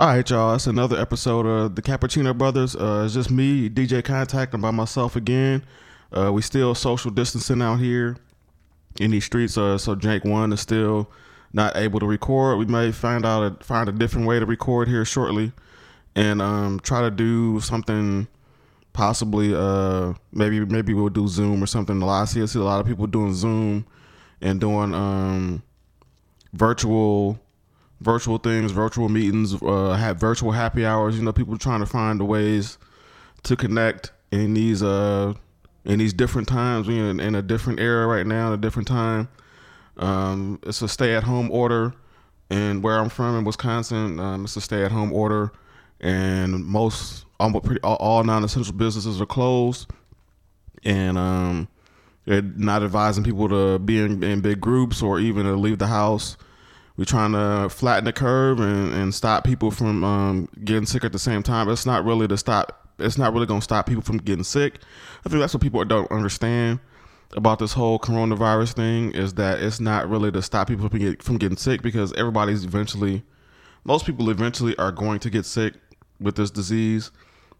All right, y'all. It's another episode of the Cappuccino Brothers. Uh, it's just me, DJ Contact, and by myself again. Uh, we still social distancing out here in these streets. Uh, so Jank One is still not able to record. We may find out a, find a different way to record here shortly, and um, try to do something. Possibly, uh, maybe maybe we'll do Zoom or something. A lot I see a lot of people doing Zoom and doing um, virtual virtual things, virtual meetings, uh, have virtual happy hours. You know, people trying to find the ways to connect in these uh in these different times. We're in, in a different era right now, a different time. Um, it's a stay at home order, and where I'm from in Wisconsin, um, it's a stay at home order, and most almost pretty all, all non essential businesses are closed, and um, they're not advising people to be in, in big groups or even to leave the house we're trying to flatten the curve and, and stop people from um, getting sick at the same time. It's not really to stop. It's not really going to stop people from getting sick. I think that's what people don't understand about this whole coronavirus thing is that it's not really to stop people from, get, from getting sick because everybody's eventually, most people eventually are going to get sick with this disease.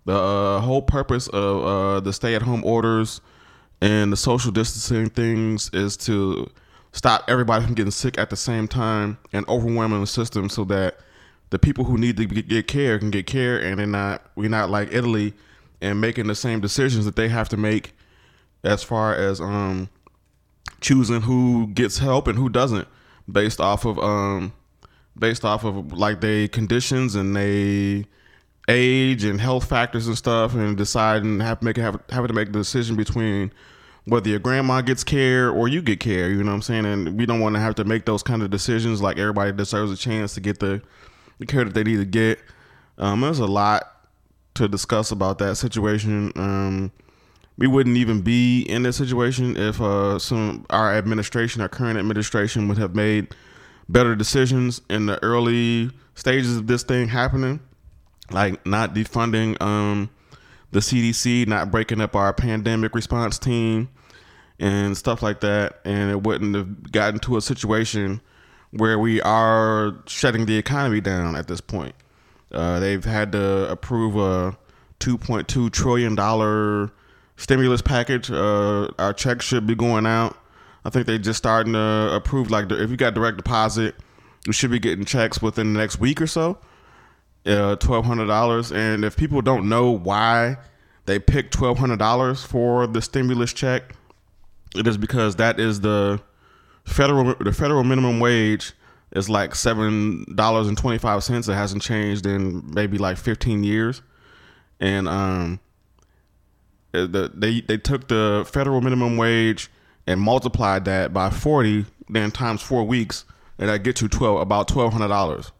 The uh, whole purpose of uh, the stay-at-home orders and the social distancing things is to stop everybody from getting sick at the same time and overwhelming the system so that the people who need to get care can get care and they're not we're not like Italy and making the same decisions that they have to make as far as um choosing who gets help and who doesn't based off of um based off of like they conditions and they age and health factors and stuff and deciding have to make have having to make the decision between whether your grandma gets care or you get care, you know what I'm saying? And we don't want to have to make those kind of decisions. Like everybody deserves a chance to get the, the care that they need to get. Um, there's a lot to discuss about that situation. Um, we wouldn't even be in this situation if uh, some our administration, our current administration, would have made better decisions in the early stages of this thing happening, like not defunding um, the CDC, not breaking up our pandemic response team, and stuff like that, and it wouldn't have gotten to a situation where we are shutting the economy down at this point. Uh, they've had to approve a 2.2 trillion dollar stimulus package. Uh, our checks should be going out. I think they're just starting to approve. Like, if you got direct deposit, you should be getting checks within the next week or so. Uh, twelve hundred dollars, and if people don't know why they picked twelve hundred dollars for the stimulus check, it is because that is the federal the federal minimum wage is like seven dollars and twenty five cents. It hasn't changed in maybe like fifteen years, and um, the, they they took the federal minimum wage and multiplied that by forty, then times four weeks, and that gets you twelve about twelve hundred dollars.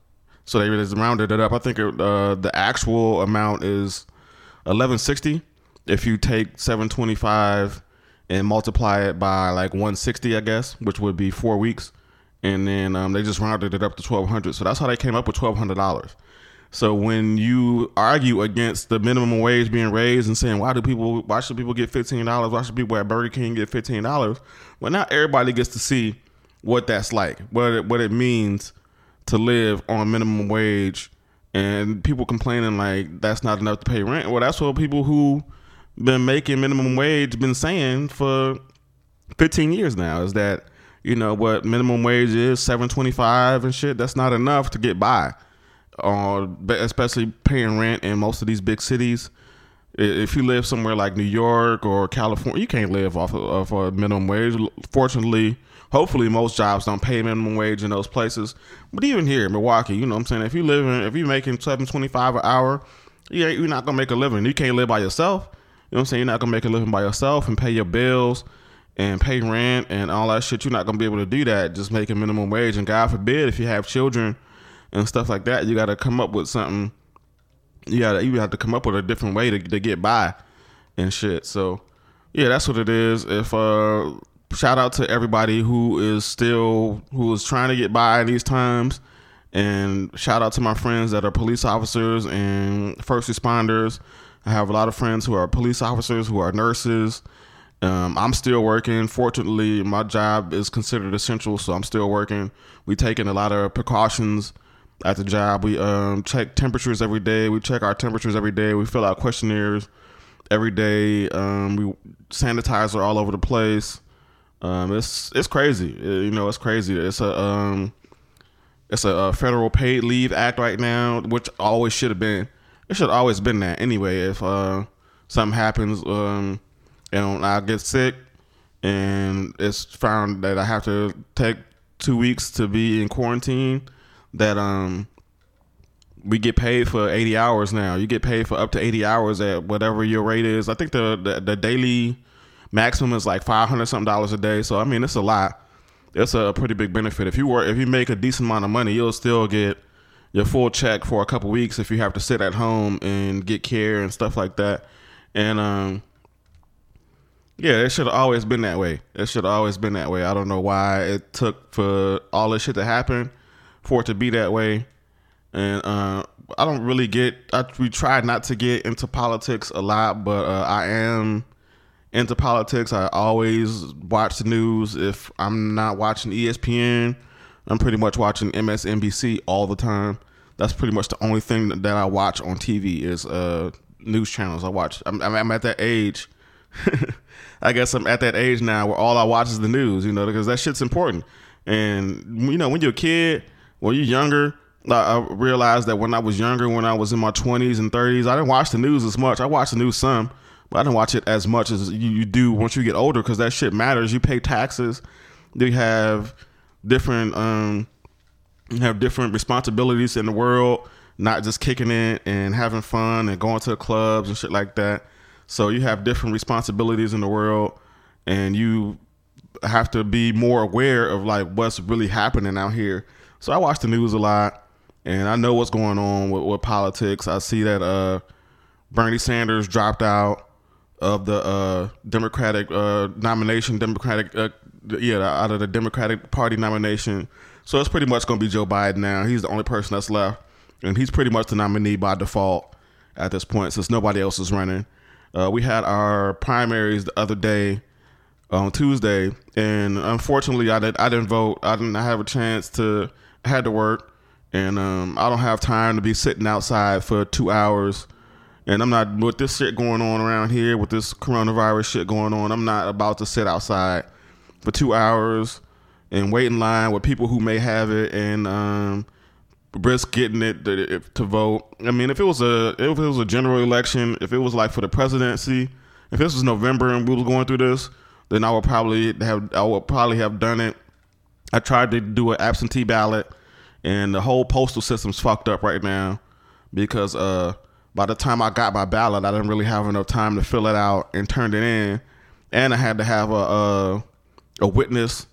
So they just rounded it up. I think it, uh, the actual amount is eleven sixty if you take seven twenty five and multiply it by like 160, I guess, which would be four weeks. And then um, they just rounded it up to 1200 So that's how they came up with $1,200. So when you argue against the minimum wage being raised and saying why do people why should people get fifteen dollars why should people at Burger King get fifteen dollars well now everybody gets to see what that's like what it, what it means to live on minimum wage and people complaining like that's not enough to pay rent. Well that's what people who been making minimum wage been saying for 15 years now is that you know what minimum wage is 725 and shit that's not enough to get by. Uh, especially paying rent in most of these big cities. If you live somewhere like New York or California, you can't live off of, off a minimum wage. Fortunately, hopefully, most jobs don't pay minimum wage in those places. But even here in Milwaukee, you know what I'm saying? If you live in, if you're making seven twenty five an hour, yeah, you're not gonna make a living. You can't live by yourself. You know what I'm saying? You're not gonna make a living by yourself and pay your bills and pay rent and all that shit. You're not gonna be able to do that just making minimum wage. And God forbid if you have children and stuff like that, you gotta come up with something. You gotta you have to come up with a different way to, to get by and shit. So yeah, that's what it is. If uh shout out to everybody who is still who is trying to get by these times. And shout out to my friends that are police officers and first responders I have a lot of friends who are police officers, who are nurses. Um, I'm still working. Fortunately, my job is considered essential, so I'm still working. We taking a lot of precautions at the job. We um, check temperatures every day. We check our temperatures every day. We fill out questionnaires every day. Um, we sanitizer all over the place. Um, it's it's crazy. You know, it's crazy. It's a um, it's a, a, federal paid leave act right now, which always should have been. It should always been that anyway. If uh, something happens, um, and I get sick, and it's found that I have to take two weeks to be in quarantine, that um, we get paid for 80 hours now. You get paid for up to 80 hours at whatever your rate is. I think the the, the daily maximum is like 500 something dollars a day. So I mean, it's a lot it's a pretty big benefit. If you work, if you make a decent amount of money, you'll still get your full check for a couple weeks if you have to sit at home and get care and stuff like that. And um, yeah, it should have always been that way. It should have always been that way. I don't know why it took for all this shit to happen for it to be that way. And uh, I don't really get. I, we try not to get into politics a lot, but uh, I am into politics. I always watch the news. If I'm not watching ESPN, I'm pretty much watching MSNBC all the time. That's pretty much the only thing that I watch on TV is uh, news channels. I watch. I'm, I'm at that age. I guess I'm at that age now where all I watch is the news. You know, because that shit's important. And you know, when you're a kid, when you're younger, I realized that when I was younger, when I was in my 20s and 30s, I didn't watch the news as much. I watched the news some, but I don't watch it as much as you, you do once you get older because that shit matters. You pay taxes. You have different um, you have different responsibilities in the world, not just kicking it and having fun and going to the clubs and shit like that. So you have different responsibilities in the world, and you have to be more aware of like what's really happening out here. So I watch the news a lot, and I know what's going on with, with politics. I see that uh, Bernie Sanders dropped out of the uh, Democratic uh, nomination, Democratic, uh, yeah, out of the Democratic Party nomination. So it's pretty much going to be Joe Biden now. He's the only person that's left, and he's pretty much the nominee by default at this point, since nobody else is running. Uh, we had our primaries the other day on Tuesday, and unfortunately, I did I didn't vote. I didn't have a chance to. I had to work, and um, I don't have time to be sitting outside for two hours and I'm not with this shit going on around here with this coronavirus shit going on. I'm not about to sit outside for two hours and wait in line with people who may have it and um, risk getting it to, to, vote. I mean, if it was a if it was a general election, if it was like for the presidency, if this was November and we was going through this, then I would probably have I would probably have done it. I tried to do an absentee ballot, and the whole postal system's fucked up right now because uh by the time I got my ballot, I didn't really have enough time to fill it out and turn it in, and I had to have a a, a witness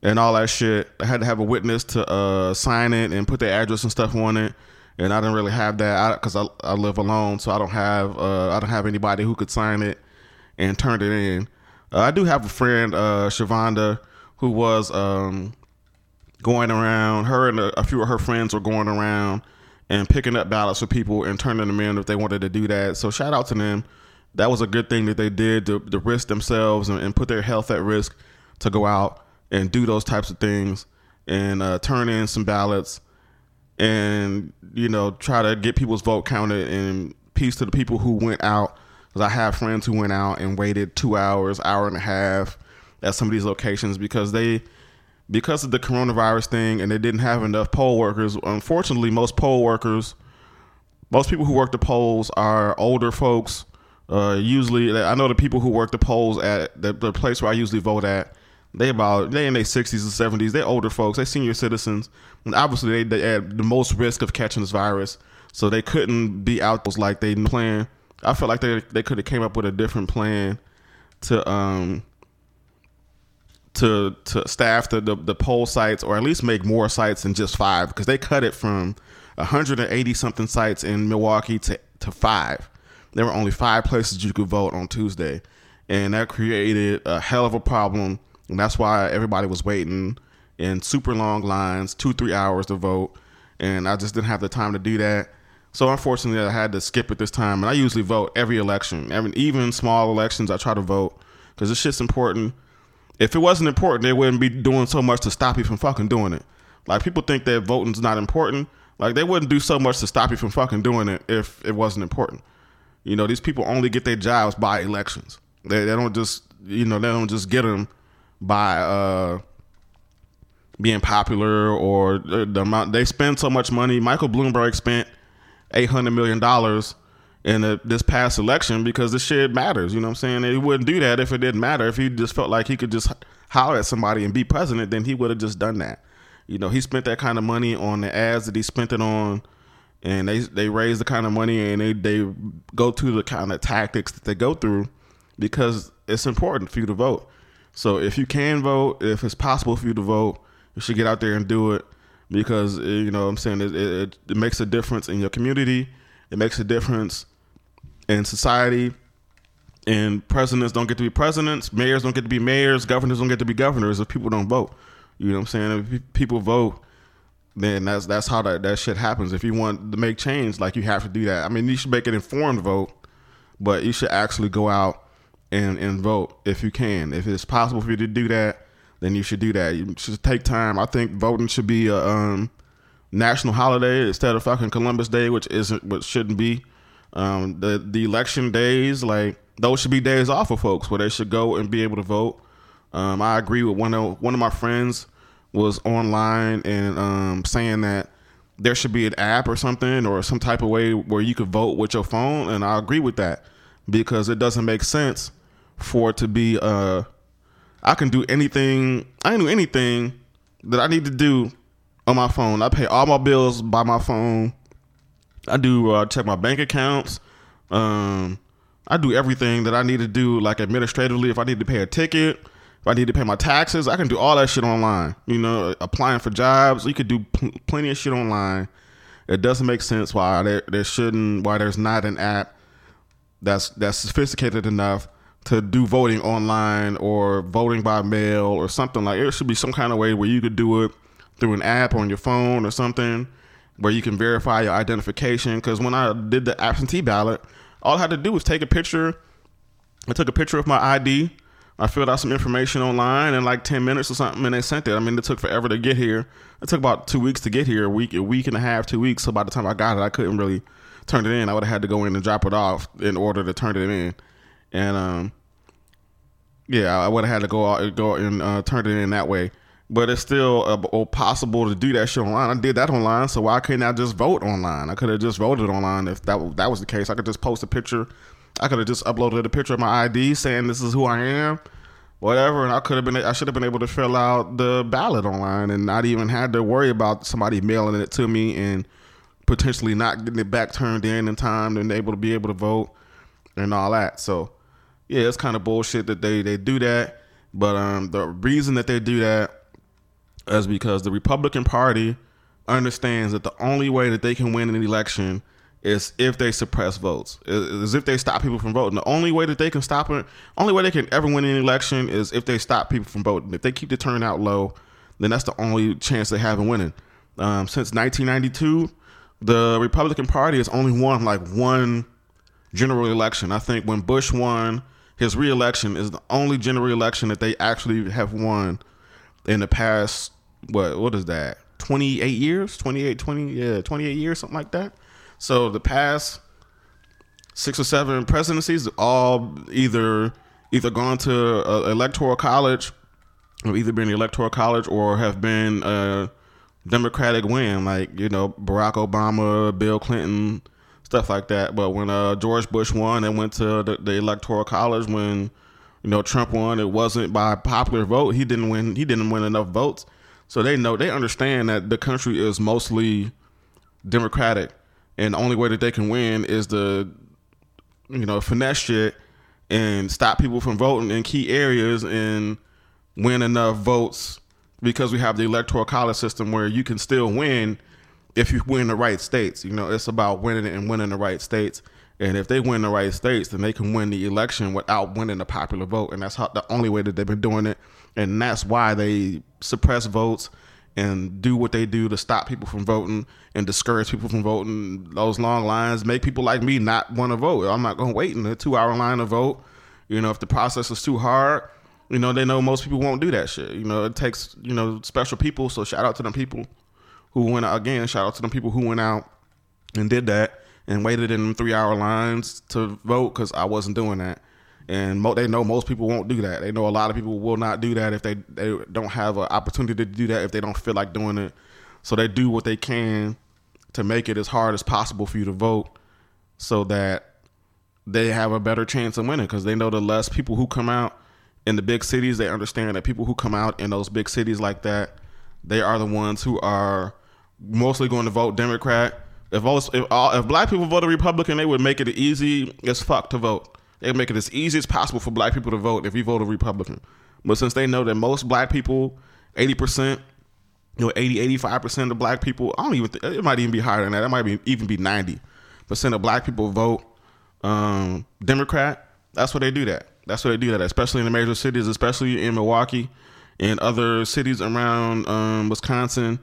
and all that shit. I had to have a witness to uh, sign it and put their address and stuff on it, and I didn't really have that because I, I, I live alone, so I don't have uh, I don't have anybody who could sign it and turn it in. Uh, I do have a friend, uh, Shavonda, who was um, going around. Her and a, a few of her friends were going around and picking up ballots for people and turning them in if they wanted to do that. So shout out to them. That was a good thing that they did to, to risk themselves and, and, put their health at risk to go out and do those types of things and uh, turn in some ballots and you know try to get people's vote counted and peace to the people who went out because I have friends who went out and waited two hours, hour and a half at some of these locations because they because of the coronavirus thing and they didn't have enough poll workers. Unfortunately, most poll workers, most people who work the polls are older folks. Uh, usually, I know the people who work the polls at the, the place where I usually vote at. They about they in their sixties and seventies. They're older folks. They senior citizens, and obviously they, they had the most risk of catching this virus. So they couldn't be out like they planned. I felt like they they could have came up with a different plan to um to to staff the, the, the poll sites or at least make more sites than just five because they cut it from 180 something sites in Milwaukee to to five. There were only five places you could vote on Tuesday, and that created a hell of a problem. And that's why everybody was waiting in super long lines, two three hours to vote, and I just didn't have the time to do that. So unfortunately, I had to skip it this time. And I usually vote every election, every, even small elections. I try to vote because this shit's important if it wasn't important, they wouldn't be doing so much to stop you from fucking doing it. Like people think that voting's not important, Like they wouldn't do so much to stop you from fucking doing it if it wasn't important. You know, these people only get their jobs by elections. They they don't just you know they don't just get them by uh, being popular or the amount they spend so much money. Michael Bloomberg spent eight hundred million dollars in the, this past election because this shit matters. You know what I'm saying? he wouldn't do that if it didn't matter. If he just felt like he could just holler at somebody and be president, then he would have just done that. You know, he spent that kind of money on the ads that he spent it on, and they they raise the kind of money and they they go through the kind of tactics that they go through because it's important for you to vote. So if you can vote, if it's possible for you to vote, you should get out there and do it because you know what I'm saying it, it, it makes a difference in your community. It makes a difference in society. And presidents don't get to be presidents, mayors don't get to be mayors, governors don't get to be governors if people don't vote. You know what I'm saying? If people vote, then that's that's how that, that shit happens. If you want to make change, like you have to do that. I mean, you should make an informed vote, but you should actually go out and, and vote if you can. If it's possible for you to do that, then you should do that. You should take time. I think voting should be a um, national holiday instead of fucking Columbus Day, which isn't, which shouldn't be. Um, the the election days, like those should be days off for folks where they should go and be able to vote. Um, I agree with one of one of my friends was online and um, saying that there should be an app or something or some type of way where you could vote with your phone, and I agree with that because it doesn't make sense for it to be. Uh, I can do anything. I can do anything that I need to do on my phone. I pay all my bills by my phone. I do uh, check my bank accounts. Um, I do everything that I need to do, like administratively. If I need to pay a ticket, if I need to pay my taxes, I can do all that shit online. You know, applying for jobs, you could do pl- plenty of shit online. It doesn't make sense why there, there shouldn't, why there's not an app that's that's sophisticated enough to do voting online or voting by mail or something like. It should be some kind of way where you could do it through an app on your phone or something where you can verify your identification. Because when I did the absentee ballot, all I had to do was take a picture. I took a picture of my ID. I filled out some information online in like ten minutes or something, and they sent it. I mean, it took forever to get here. It took about two weeks to get here, a week, a week and a half, two weeks. So by the time I got it, I couldn't really turn it in. I would have had to go in and drop it off in order to turn it in, and um, yeah, I would have had to go out, go and uh, turn it in that way but it's still uh, possible to do that shit online. I did that online, so why couldn't I just vote online? I could have just voted online if that that was the case. I could just post a picture. I could have just uploaded a picture of my ID saying this is who I am, whatever, and I could have been. I should have been able to fill out the ballot online and not even had to worry about somebody mailing it to me and potentially not getting it back turned in in time and able to be able to vote and all that. So yeah, it's kind of bullshit that they they do that. But um, the reason that they do that is because the Republican Party understands that the only way that they can win an election is if they suppress votes, is if they stop people from voting. The only way that they can stop it, only way they can ever win an election is if they stop people from voting. If they keep the turnout low, then that's the only chance they have in winning. Um, since 1992, the Republican Party has only won like one general election. I think when Bush won his reelection is the only general election that they actually have won in the past what what is that? 28 years? 28 20 yeah 28 years something like that. So the past six or seven presidencies all either either gone to electoral college or either been electoral college or have been a democratic win like you know barack obama bill clinton stuff like that. But when uh, george bush won and went to the, the electoral college when you know trump won it wasn't by popular vote. He didn't win he didn't win enough votes so they know they understand that the country is mostly democratic, and the only way that they can win is to, you know, finesse shit and stop people from voting in key areas and win enough votes because we have the electoral college system where you can still win if you win the right states. You know, it's about winning and winning the right states. And if they win the right states, then they can win the election without winning the popular vote. And that's how the only way that they've been doing it. And that's why they suppress votes and do what they do to stop people from voting and discourage people from voting. Those long lines make people like me not want to vote. I'm not going to wait in a two hour line to vote. You know, if the process is too hard, you know, they know most people won't do that shit. You know, it takes, you know, special people. So shout out to them people who went out again. Shout out to them people who went out and did that and waited in three hour lines to vote because I wasn't doing that. And mo- they know most people won't do that. They know a lot of people will not do that if they, they don't have an opportunity to do that if they don't feel like doing it. So they do what they can to make it as hard as possible for you to vote so that they have a better chance of winning because they know the less people who come out in the big cities, they understand that people who come out in those big cities like that, they are the ones who are mostly going to vote Democrat. If most, if, all, if black people voted Republican, they would make it easy as fuck to vote. They would make it as easy as possible for black people to vote if you voted Republican. But since they know that most black people, eighty percent, you know, 80, 85 percent of black people, I don't even think it might even be higher than that. It might be even be ninety percent of black people vote um, Democrat. That's what they do that. That's what they do that, especially in the major cities, especially in Milwaukee and other cities around um, Wisconsin,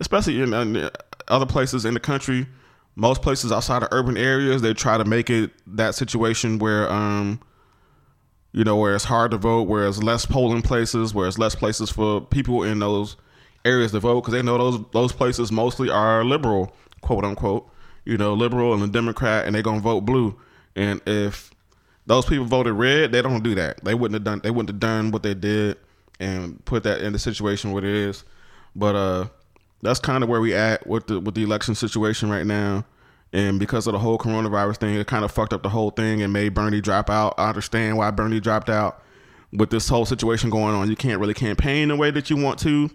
especially in, in other places in the country. Most places outside of urban areas, they try to make it that situation where, um, you know, where it's hard to vote, where it's less polling places, where it's less places for people in those areas to vote, because they know those those places mostly are liberal, quote unquote, you know, liberal and a Democrat, and they're gonna vote blue. And if those people voted red, they don't do that. They wouldn't have done. They wouldn't have done what they did and put that in the situation where it is. But uh, that's kind of where we at with the with the election situation right now. And because of the whole coronavirus thing, it kind of fucked up the whole thing and made Bernie drop out. I understand why Bernie dropped out with this whole situation going on. You can't really campaign the way that you want to,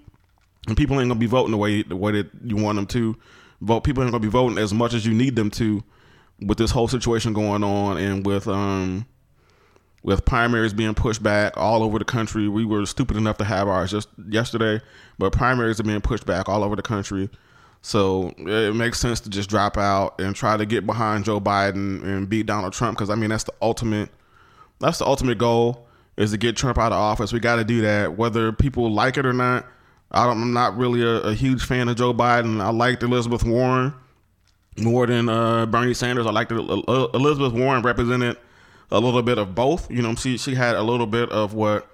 and people ain't gonna be voting the way the way that you want them to vote. People ain't gonna be voting as much as you need them to with this whole situation going on and with um with primaries being pushed back all over the country. We were stupid enough to have ours just yesterday, but primaries are being pushed back all over the country. So it makes sense to just drop out and try to get behind Joe Biden and beat Donald Trump because I mean that's the ultimate that's the ultimate goal is to get Trump out of office. We got to do that whether people like it or not. I am not really a, a, huge fan of Joe Biden. I liked Elizabeth Warren more than uh, Bernie Sanders. I liked Elizabeth Warren represented a little bit of both. You know, she she had a little bit of what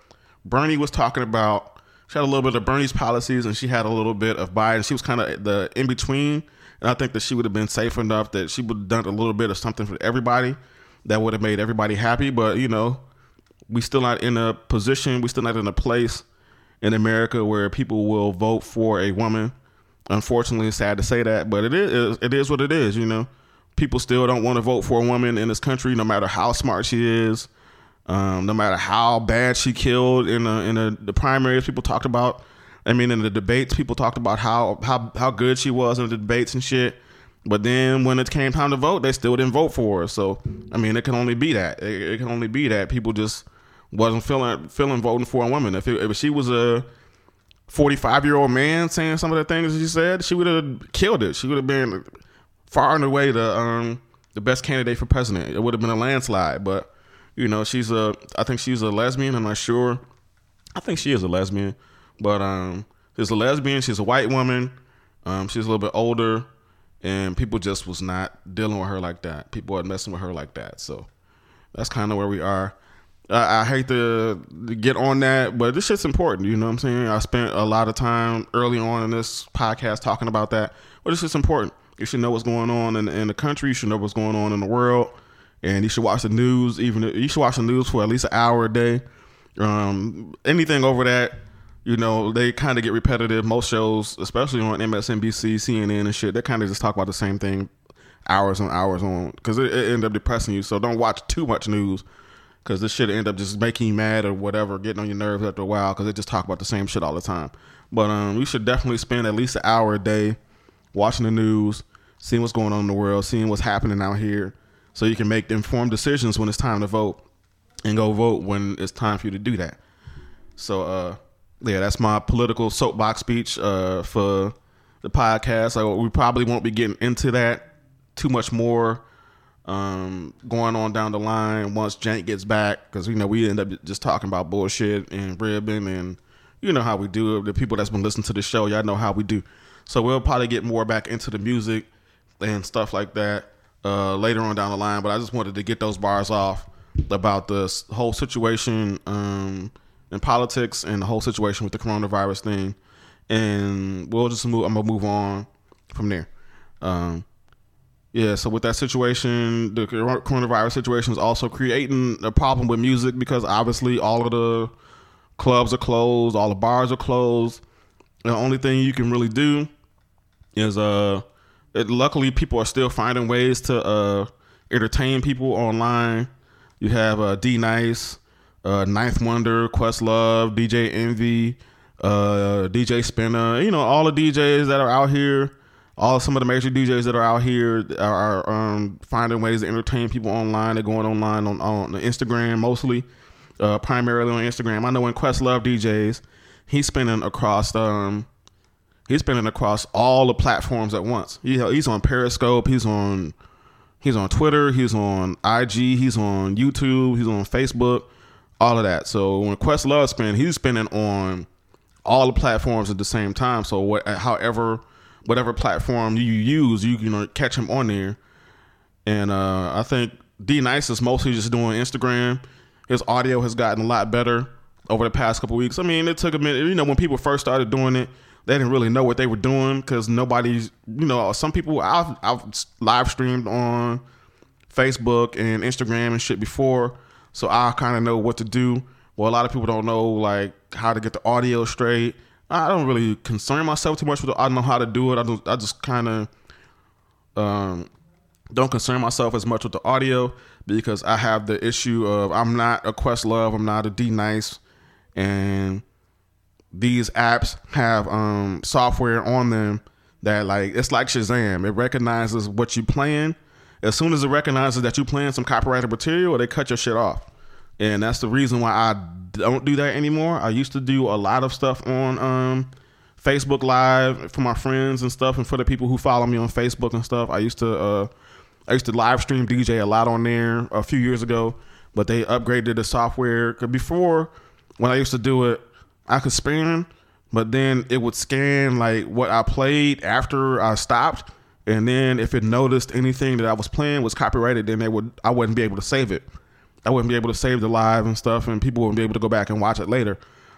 Bernie was talking about. She had a little bit of Bernie's policies, and she had a little bit of Biden. She was kind of the in between, and I think that she would have been safe enough that she would have done a little bit of something for everybody that would have made everybody happy. But you know, we still not in a position, we still not in a place in America where people will vote for a woman. Unfortunately, it's sad to say that, but it is it is what it is. You know, people still don't want to vote for a woman in this country, no matter how smart she is, um, no matter how bad she killed in a, in a, the primaries. People talked about. I mean, in the debates, people talked about how how how good she was in the debates and shit. But then when it came time to vote, they still didn't vote for her. So I mean, it can only be that. It, it can only be that people just wasn't feeling feeling voting for a woman. If it, if she was a 45 year old man saying some of the things she said, she would have killed it. She would have been far and away the um, the best candidate for president. It would have been a landslide, but you know, she's a I think she's a lesbian. I'm not sure. I think she is a lesbian, but um, she's a lesbian. She's a white woman. Um, she's a little bit older, and people just was not dealing with her like that. People weren't messing with her like that. So that's kind of where we are. I, I hate to, to get on that, but this shit's important. You know what I'm saying? I spent a lot of time early on in this podcast talking about that, but this is important. You should know what's going on in, in the country. You should know what's going on in the world, and you should watch the news. Even you should watch the news for at least an hour a day. Um, anything over that, you know, they kind of get repetitive. Most shows, especially on MSNBC, CNN, and shit, they kind of just talk about the same thing hours and hours on because it, it end up depressing you. So don't watch too much news because this shit end up just making you mad or whatever, getting on your nerves after a while because they just talk about the same shit all the time. But um, you should definitely spend at least an hour a day watching the news, seeing what's going on in the world, seeing what's happening out here, so you can make informed decisions when it's time to vote and go vote when it's time for you to do that. So, uh, yeah, that's my political soapbox speech uh, for the podcast. So we probably won't be getting into that too much more um, going on down the line once Jank gets back because you know we end up just talking about bullshit and ribbing and you know how we do. It. The people that's been listening to the show, y'all know how we do. So we'll probably get more back into the music and stuff like that uh, later on down the line. But I just wanted to get those bars off about the whole situation um, in politics and the whole situation with the coronavirus thing. and we'll just move. I'm gonna move on from there. Um, yeah. So with that situation, the coronavirus situation is also creating a problem with music because obviously all of the clubs are closed, all the bars are closed. The only thing you can really do is uh, it, luckily people are still finding ways to uh entertain people online. You have uh, D Nice, uh, Ninth Wonder, Questlove, DJ Envy, uh, DJ Spinna. You know all the DJs that are out here. All some of the major DJs that are out here are, are um, finding ways to entertain people online. They're going online on, on Instagram mostly, uh, primarily on Instagram. I know when Questlove DJs, he's spinning across um, he's spinning across all the platforms at once. He, he's on Periscope. He's on He's on Twitter. He's on IG. He's on YouTube. He's on Facebook. All of that. So when Quest Questlove spin, he's spinning on all the platforms at the same time. So what, however, whatever platform you use, you know catch him on there. And uh, I think D Nice is mostly just doing Instagram. His audio has gotten a lot better over the past couple weeks. I mean, it took a minute. You know, when people first started doing it, they didn't really know what they were doing because nobody's, you know, some people I've, I've live streamed on Facebook and Instagram and shit before, so I kind of know what to do. Well, a lot of people don't know like how to get the audio straight. I don't really concern myself too much with it. I don't know how to do it. I don't. I just kind of um, don't concern myself as much with the audio because I have the issue of I'm not a Questlove, I'm not a D Nice, and these apps have um, software on them that like it's like Shazam. It recognizes what you playing. As soon as it recognizes that you playing some copyrighted material, they cut your shit off. And that's the reason why I don't do that anymore. I used to do a lot of stuff on um, Facebook Live for my friends and stuff, and for the people who follow me on Facebook and stuff. I used to uh, I used to live stream DJ a lot on there a few years ago, but they upgraded the software. Before, when I used to do it, I could spin, but then it would scan like what I played after I stopped, and then if it noticed anything that I was playing was copyrighted, then they would I wouldn't be able to save it. I wouldn't be able to save the live and stuff, and people wouldn't be able to go back and watch it later.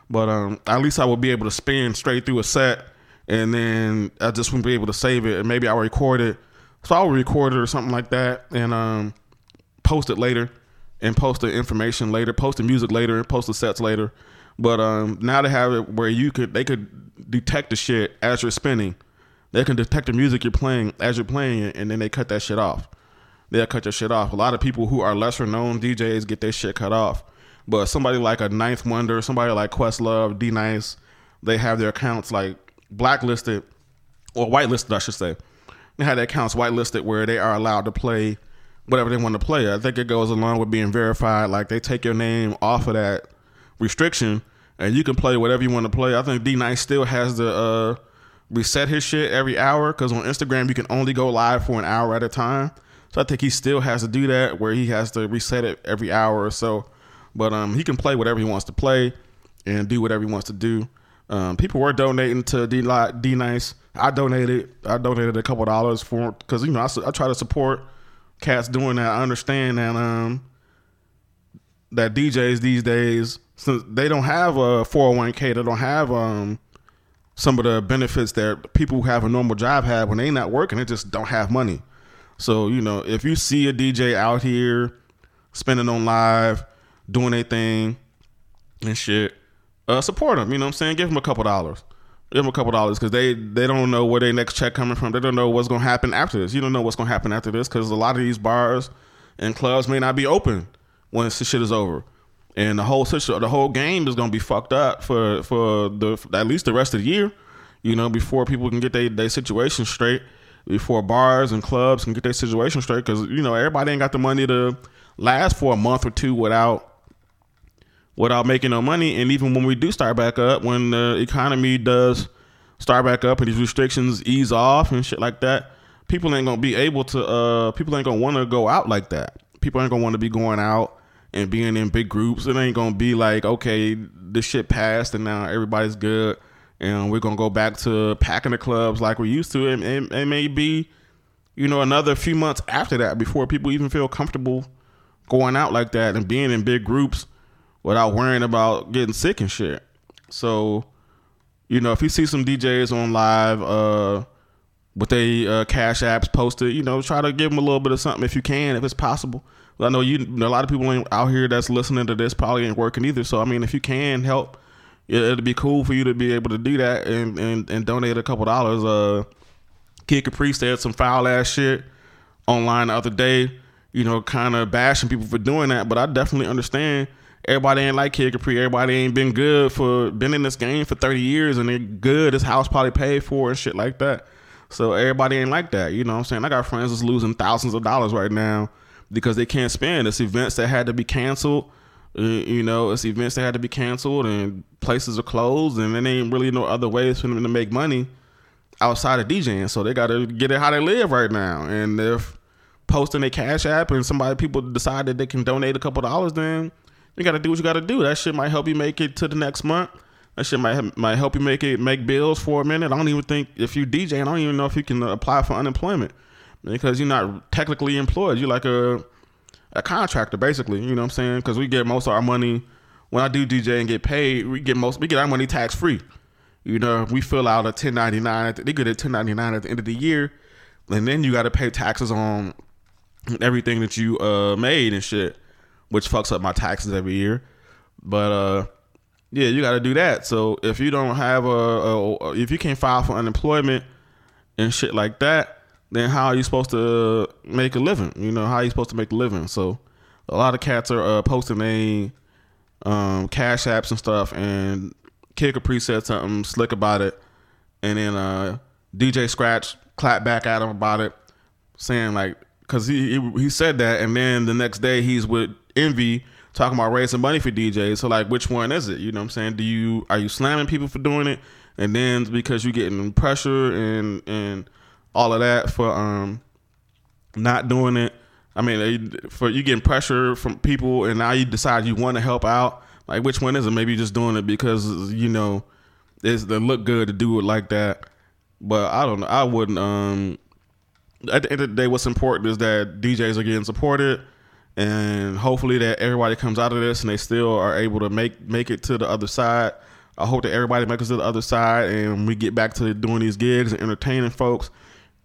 But um, at least I would be able to spin straight through a set, and then I just wouldn't be able to save it, and maybe I'll record it. So I'll record it or something like that, and um, post it later, and post the information later, post the music later, and post the sets later but um, now they have it where you could they could detect the shit as you're spinning. They can detect the music you're playing as you're playing it, and then they cut that shit off. They'll cut your shit off. A lot of people who are lesser known DJs get their shit cut off. But somebody like a Ninth Wonder, somebody like Questlove, D Nice, they have their accounts like blacklisted or whitelisted, I should say. They have their accounts whitelisted where they are allowed to play whatever they want to play. I think it goes along with being verified. Like they take your name off of that restriction and you can play whatever you want to play. I think D Nice still has to uh, reset his shit every hour because on Instagram you can only go live for an hour at a time. So I think he still has to do that where he has to reset it every hour or so. But um, he can play whatever he wants to play and do whatever he wants to do. Um, people were donating to D, D Nice. I donated. I donated a couple dollars for because you know I, I try to support cats doing that. I understand that um that DJs these days since they don't have a 401k, they don't have um some of the benefits that people who have a normal job have when they not working, they just don't have money. So, you know, if you see a DJ out here spending on live, doing a thing and shit, uh, support them. You know what I'm saying? Give them a couple dollars. Give them a couple dollars because they they don't know where their next check coming from. They don't know what's gonna happen after this. You don't know what's gonna happen after this because a lot of these bars and clubs may not be open once the shit is over and the whole the whole game is gonna be fucked up for for the for at least the rest of the year. You know, before people can get their their situation straight, before bars and clubs can get their situation straight, because you know everybody ain't got the money to last for a month or two without without making no money. And even when we do start back up, when the economy does start back up and these restrictions ease off and shit like that, people ain't gonna be able to. uh People ain't gonna want to go out like that. People ain't gonna want to be going out and being in big groups. It ain't gonna be like, okay, this shit passed and now everybody's good and we're gonna go back to packing the clubs like we used to. And it, it may be, you know, another few months after that before people even feel comfortable going out like that and being in big groups without worrying about getting sick and shit. So, you know, if you see some DJs on live, uh, with they uh, cash apps posted, you know, try to give them a little bit of something if you can, if it's possible. I know you, a lot of people out here that's listening to this probably ain't working either. So I mean, if you can help, it, it'd be cool for you to be able to do that and and, and donate a couple dollars. Uh, Kid Capri said some foul ass shit online the other day, you know, kind of bashing people for doing that. But I definitely understand. Everybody ain't like Kid Capri. Everybody ain't been good for been in this game for thirty years and they're good. This house probably paid for and shit like that. So everybody ain't like that. You know what I'm saying? I got friends that's losing thousands of dollars right now because they can't spend. It's events that had to be canceled. Uh, you know, it's events that had to be canceled and places are closed and there ain't really no other ways for them to make money outside of DJing. So they got to get it how they live right now. And if posting a cash app and somebody people decide that they can donate a couple dollars, then you got to do what you got to do. That shit might help you make it to the next month. That shit might might help you make it make bills for a minute. I don't even think if you DJ, I don't even know if you can apply for unemployment because you're not technically employed. You're like a a contractor basically. You know what I'm saying? Because we get most of our money when I do DJ and get paid. We get most we get our money tax free. You know, we fill out a 1099. They get a 1099 at the end of the year, and then you got to pay taxes on everything that you uh made and shit, which fucks up my taxes every year. But uh yeah, you got to do that. So if you don't have a, a, if you can't file for unemployment and shit like that, then how are you supposed to make a living? You know, how are you supposed to make a living? So a lot of cats are uh, posting a um, cash apps and stuff, and Capri said something slick about it, and then uh, DJ Scratch clapped back at him about it, saying like, because he, he he said that, and then the next day he's with Envy talking about raising money for DJs. So like, which one is it? You know what I'm saying? Do you are you slamming people for doing it, and then because you're getting pressure and and all of that for um not doing it? I mean, for you getting pressure from people, and now you decide you want to help out. Like, which one is it? Maybe you're just doing it because you know it's the look good to do it like that. But I don't know. I wouldn't. Um, at the end of the day, what's important is that DJs are getting supported and hopefully that everybody comes out of this and they still are able to make make it to the other side. I hope that everybody makes it to the other side and we get back to doing these gigs and entertaining folks.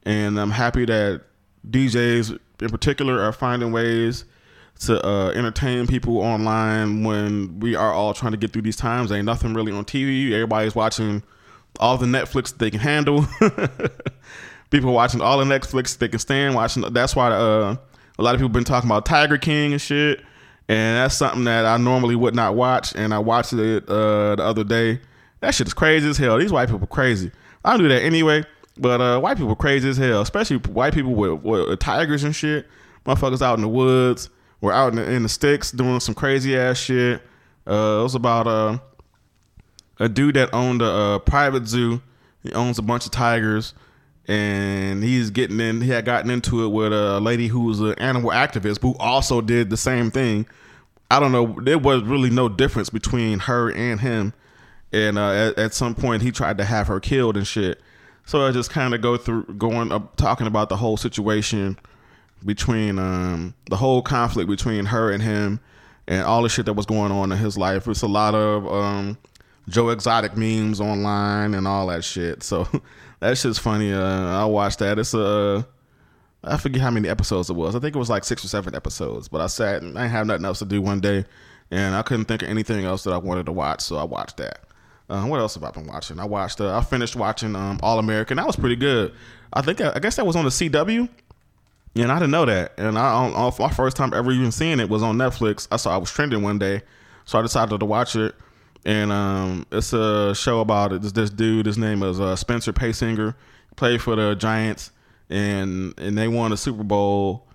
And I'm happy that DJs in particular are finding ways to uh, entertain people online when we are all trying to get through these times. Ain't nothing really on TV. Everybody's watching all the Netflix they can handle. people watching all the Netflix they can stand watching. That's why uh, a lot of people been talking about Tiger King and shit, and that's something that I normally would not watch, and I watched it uh, the other day. That shit is crazy as hell. These white people crazy. I do that anyway, but uh, white people crazy as hell, especially white people with, with tigers and shit. Motherfuckers out in the woods, we're out in the, in the sticks doing some crazy ass shit. Uh, it was about uh, a dude that owned a, a private zoo. He owns a bunch of tigers and he's getting in. He had gotten into it with a lady who was an animal activist who also did the same thing. I don't know. There was really no difference between her and him. And uh, at, at, some point, he tried to have her killed and shit. So I just kind of go through going up talking about the whole situation between um, the whole conflict between her and him, and all the shit that was going on in his life. It's a lot of um, Joe Exotic memes online and all that shit. So that shit's funny. Uh, I watched that. It's a uh, I forget how many episodes it was. I think it was like six or seven episodes. But I sat and I had nothing else to do one day, and I couldn't think of anything else that I wanted to watch, so I watched that. Uh, what else have I been watching? I watched. Uh, I finished watching um, All American. That was pretty good. I think. I guess that was on the CW. And I didn't know that. And I, on, on my first time ever even seeing it was on Netflix. I saw I was trending one day, so I decided to watch it and um, it's a show about it. This, this dude, his name is uh, Spencer Paysinger, played for the Giants, and and they won the Super Bowl.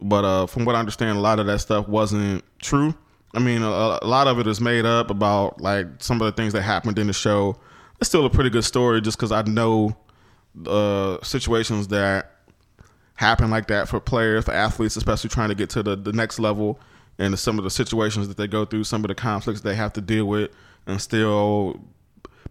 But uh, from what I understand, a lot of that stuff wasn't true. I mean, a, a, lot of it is made up about like some of the things that happened in the show. It's still a pretty good story, just because I know uh, situations that happen like that for players, for athletes, especially trying to get to the, the next level and some of the situations that they go through, some of the conflicts they have to deal with, and still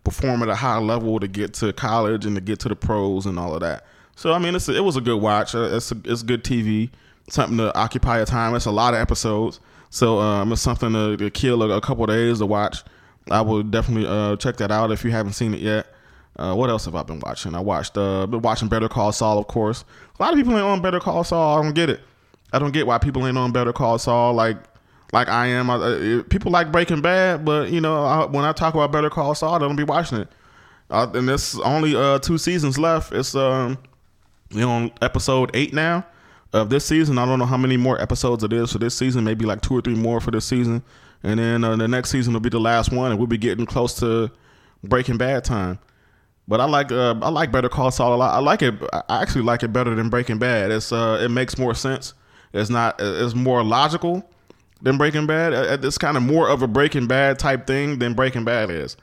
perform at a high level to get to college and to get to the pros and all of that. So I mean, a, it was a good watch. Uh, it's a, it's good TV, something to occupy your time. It's a lot of episodes, so um, it's something to, to kill a, a couple days to watch. I will definitely uh, check that out if you haven't seen it yet. Uh, what else have I been watching? I watched uh, been watching Better Call Saul, of course. A lot of people ain't on Better Call Saul. I don't get it. I don't get why people ain't on Better Call Saul like like I am. I, uh, people like Breaking Bad, but you know I, when I talk about Better Call Saul, they don't be watching it. Uh, and there's only uh, two seasons left. It's um, you know on episode eight now of this season. I don't know how many more episodes it is for this season. Maybe like two or three more for this season, and then uh, the next season will be the last one, and we'll be getting close to Breaking Bad time. But I like uh, I like Better Call Saul a lot. I like it. I actually like it better than Breaking Bad. It's uh, it makes more sense. It's not. It's more logical than Breaking Bad. Uh, it's kind of more of a Breaking Bad type thing than Breaking Bad is,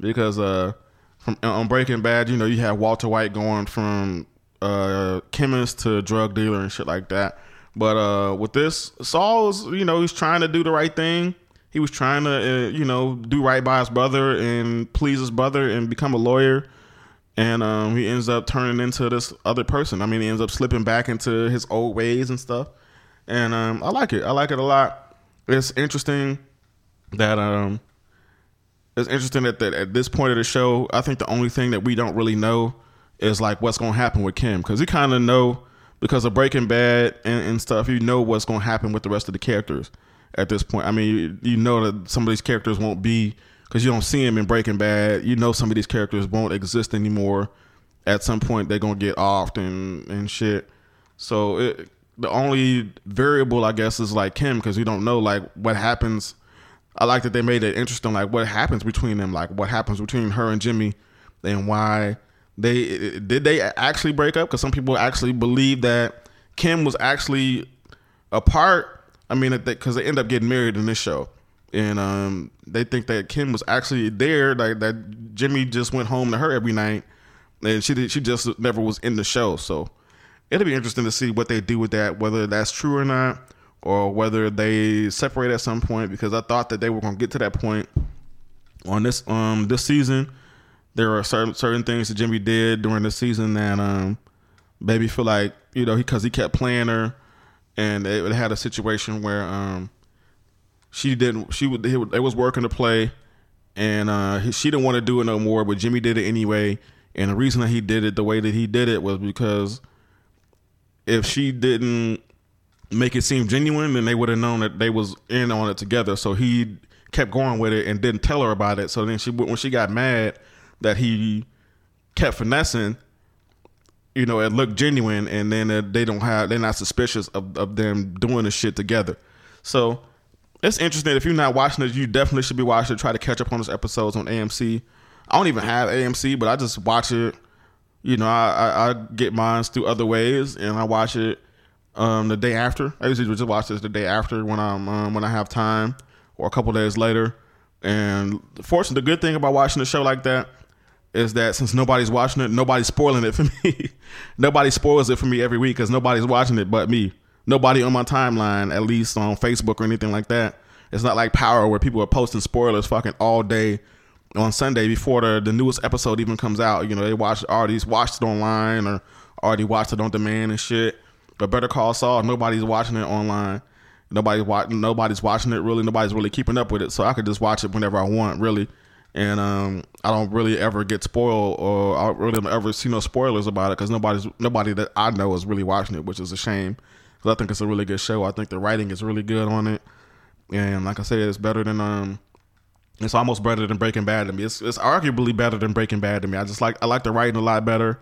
because uh, from on Breaking Bad, you know, you have Walter White going from uh chemist to drug dealer and shit like that. But uh, with this, Saul's, you know, he's trying to do the right thing. He was trying to, uh, you know, do right by his brother and please his brother and become a lawyer and um, he ends up turning into this other person. I mean, he ends up slipping back into his old ways and stuff. And um, I like it. I like it a lot. It's interesting that um, it's interesting that, that at this point of the show, I think the only thing that we don't really know is like what's going to happen with Kim because you kind of know because of Breaking Bad and, and stuff. You know what's going to happen with the rest of the characters at this point. I mean, you, you know that some of these characters won't be because you don't see them in Breaking Bad. You know some of these characters won't exist anymore. At some point, they're gonna get offed and and shit. So it, the only variable, I guess, is like Kim because you don't know like what happens. I like that they made it interesting, like what happens between them, like what happens between her and Jimmy, and why they did they actually break up? Because some people actually believe that Kim was actually apart. I mean, because they, end up getting married in this show and um, they think that Kim was actually there, like that Jimmy just went home to her every night, and she did, she just never was in the show. So it'll be interesting to see what they do with that, whether that's true or not, or whether they separate at some point. Because I thought that they were going to get to that point on this um this season. There are certain certain things that Jimmy did during the season that um maybe feel like you know because he, he kept playing her, and it, it had a situation where um she didn't. She would. They was working to play, and uh, she didn't want to do it no more. But Jimmy did it anyway. And the reason that he did it the way that he did it was because if she didn't make it seem genuine, then they would have known that they was in on it together. So he kept going with it and didn't tell her about it. So then she, when she got mad that he kept finessing, you know, it looked genuine, and then they don't have, they're not suspicious of, of them doing the shit together. So it's interesting. If you're not watching it, you definitely should be watching it. Try to catch up on those episodes on AMC. I don't even have AMC, but I just watch it. You know, I, I, I get mine through other ways, and I watch it um, the day after. I usually just watch this the day after when I'm um, when I have time, or a couple days later. And fortunately, the good thing about watching a show like that is that since nobody's watching it, nobody's spoiling it for me. Nobody spoils it for me every week because nobody's watching it but me nobody on my timeline, at least on Facebook or anything like that. It's not like Power where people are posting spoilers fucking all day on Sunday before the, the newest episode even comes out. You know, they watch already watched it online or already watched it on demand and shit. But Better Call Saul, nobody's watching it online. Nobody's watching. Nobody's watching it really. Nobody's really keeping up with it. So I could just watch it whenever I want, really. And um, I don't really ever get spoiled, or I really don't ever see no spoilers about it because nobody's nobody that I know is really watching it, which is a shame. Because I think it's a really good show. I think the writing is really good on it, and like I said, it's better than um, it's almost better than Breaking Bad to me. It's it's arguably better than Breaking Bad to me. I just like I like the writing a lot better.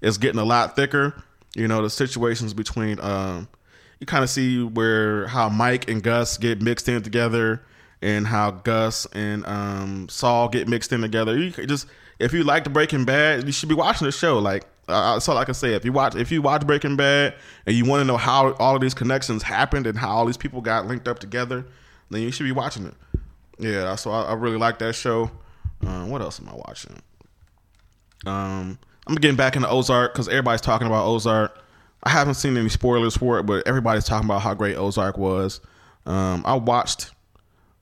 It's getting a lot thicker. You know, the situations between um, you kind of see where how Mike and Gus get mixed in together, and how Gus and um Saul get mixed in together. You just if you like Breaking Bad, you should be watching the show. Like uh, so, like I can say, if you watch if you watch Breaking Bad and you want to know how all of these connections happened and how all these people got linked up together, then you should be watching it. Yeah, so I, I really like that show. Uh, what else am I watching? Um, I'm getting back into Ozark because everybody's talking about Ozark. I haven't seen any spoilers for it, but everybody's talking about how great Ozark was. Um, I watched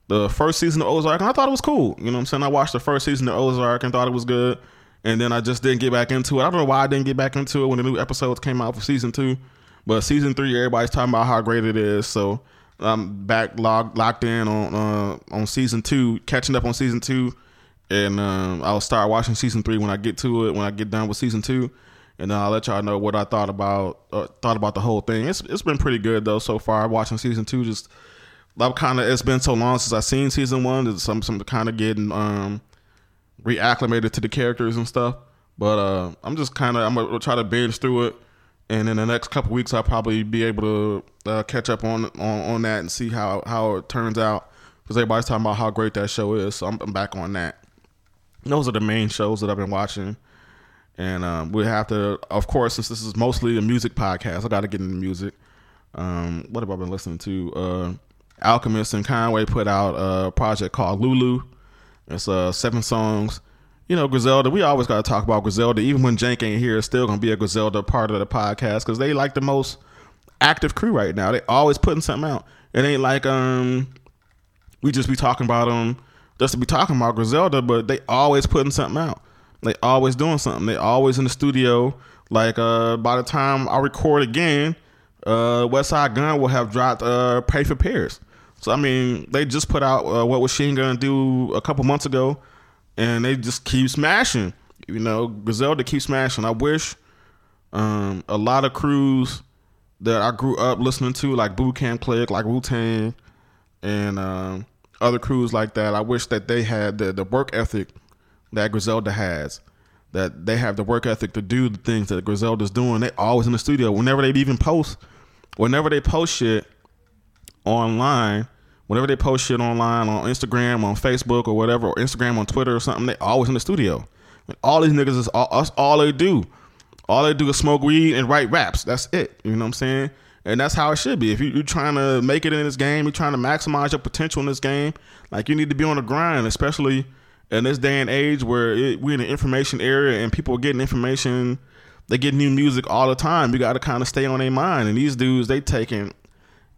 the first season of Ozark and I thought it was cool. You know what I'm saying? I watched the first season of Ozark and thought it was good and then I just didn't get back into it. I don't know why I didn't get back into it when the new episodes came out for season two, but season three, everybody's talking about how great it is. So I'm back logged locked in on uh, on season two, catching up on season two, and um, I'll start watching season three when I get to it. When I get done with season two, and then I'll let y'all know what I thought about uh, thought about the whole thing. It's it's been pretty good though so far. Watching season two, just I'm kind of it's been so long since I've seen season one. that Some some kind of getting um reacclimated to the characters and stuff. But uh, I'm just kind of I'm gonna try to binge through it, and in the next couple weeks I'll probably be able to uh, catch up on, on on that and see how how it turns out because everybody's talking about how great that show is. So I'm, I'm back on that. Those are the main shows that I've been watching, and um, we have to, of course, since this is mostly a music podcast, I got to get into music. Um, what have I been listening to? Uh, Alchemist and Conway put out a project called Lulu. It's uh, seven songs you know, Griselda, we always got to talk about Griselda. Even when Jank ain't here, it's still going to be a Griselda part of the podcast because they like the most active crew right now. They always putting something out. It ain't like um we just be talking about them just to be talking about Griselda, but they always putting something out. They always doing something. They always in the studio. Like uh by the time I record again, uh Westside Gunn will have dropped uh Pray for Paris. So I mean, they just put out uh, what was Sheen gonna do a couple months ago and they just keep smashing. You know, Griselda keeps smashing. I wish um, a lot of crews that I grew up listening to, like Boot Camp Click, like Wu Tang, and um, other crews like that. I wish that they had the, the work ethic that Griselda has. That they have the work ethic to do the things that Griselda's doing. They always in the studio. Whenever they even post, whenever they post shit online, whenever they post shit online on Instagram, on Facebook or whatever, or Instagram on Twitter or something, they always in the studio. all these niggas is all, that's all they do. All they do is smoke weed and write raps. That's it. You know what I'm saying? And that's how it should be. If you, are trying to make it in this game, you're trying to maximize your potential in this game, like you need to be on the grind, especially in this day and age where it, we're in the information area and people are getting information, they get new music all the time. You got to kind of stay on their mind. And these dudes, they taking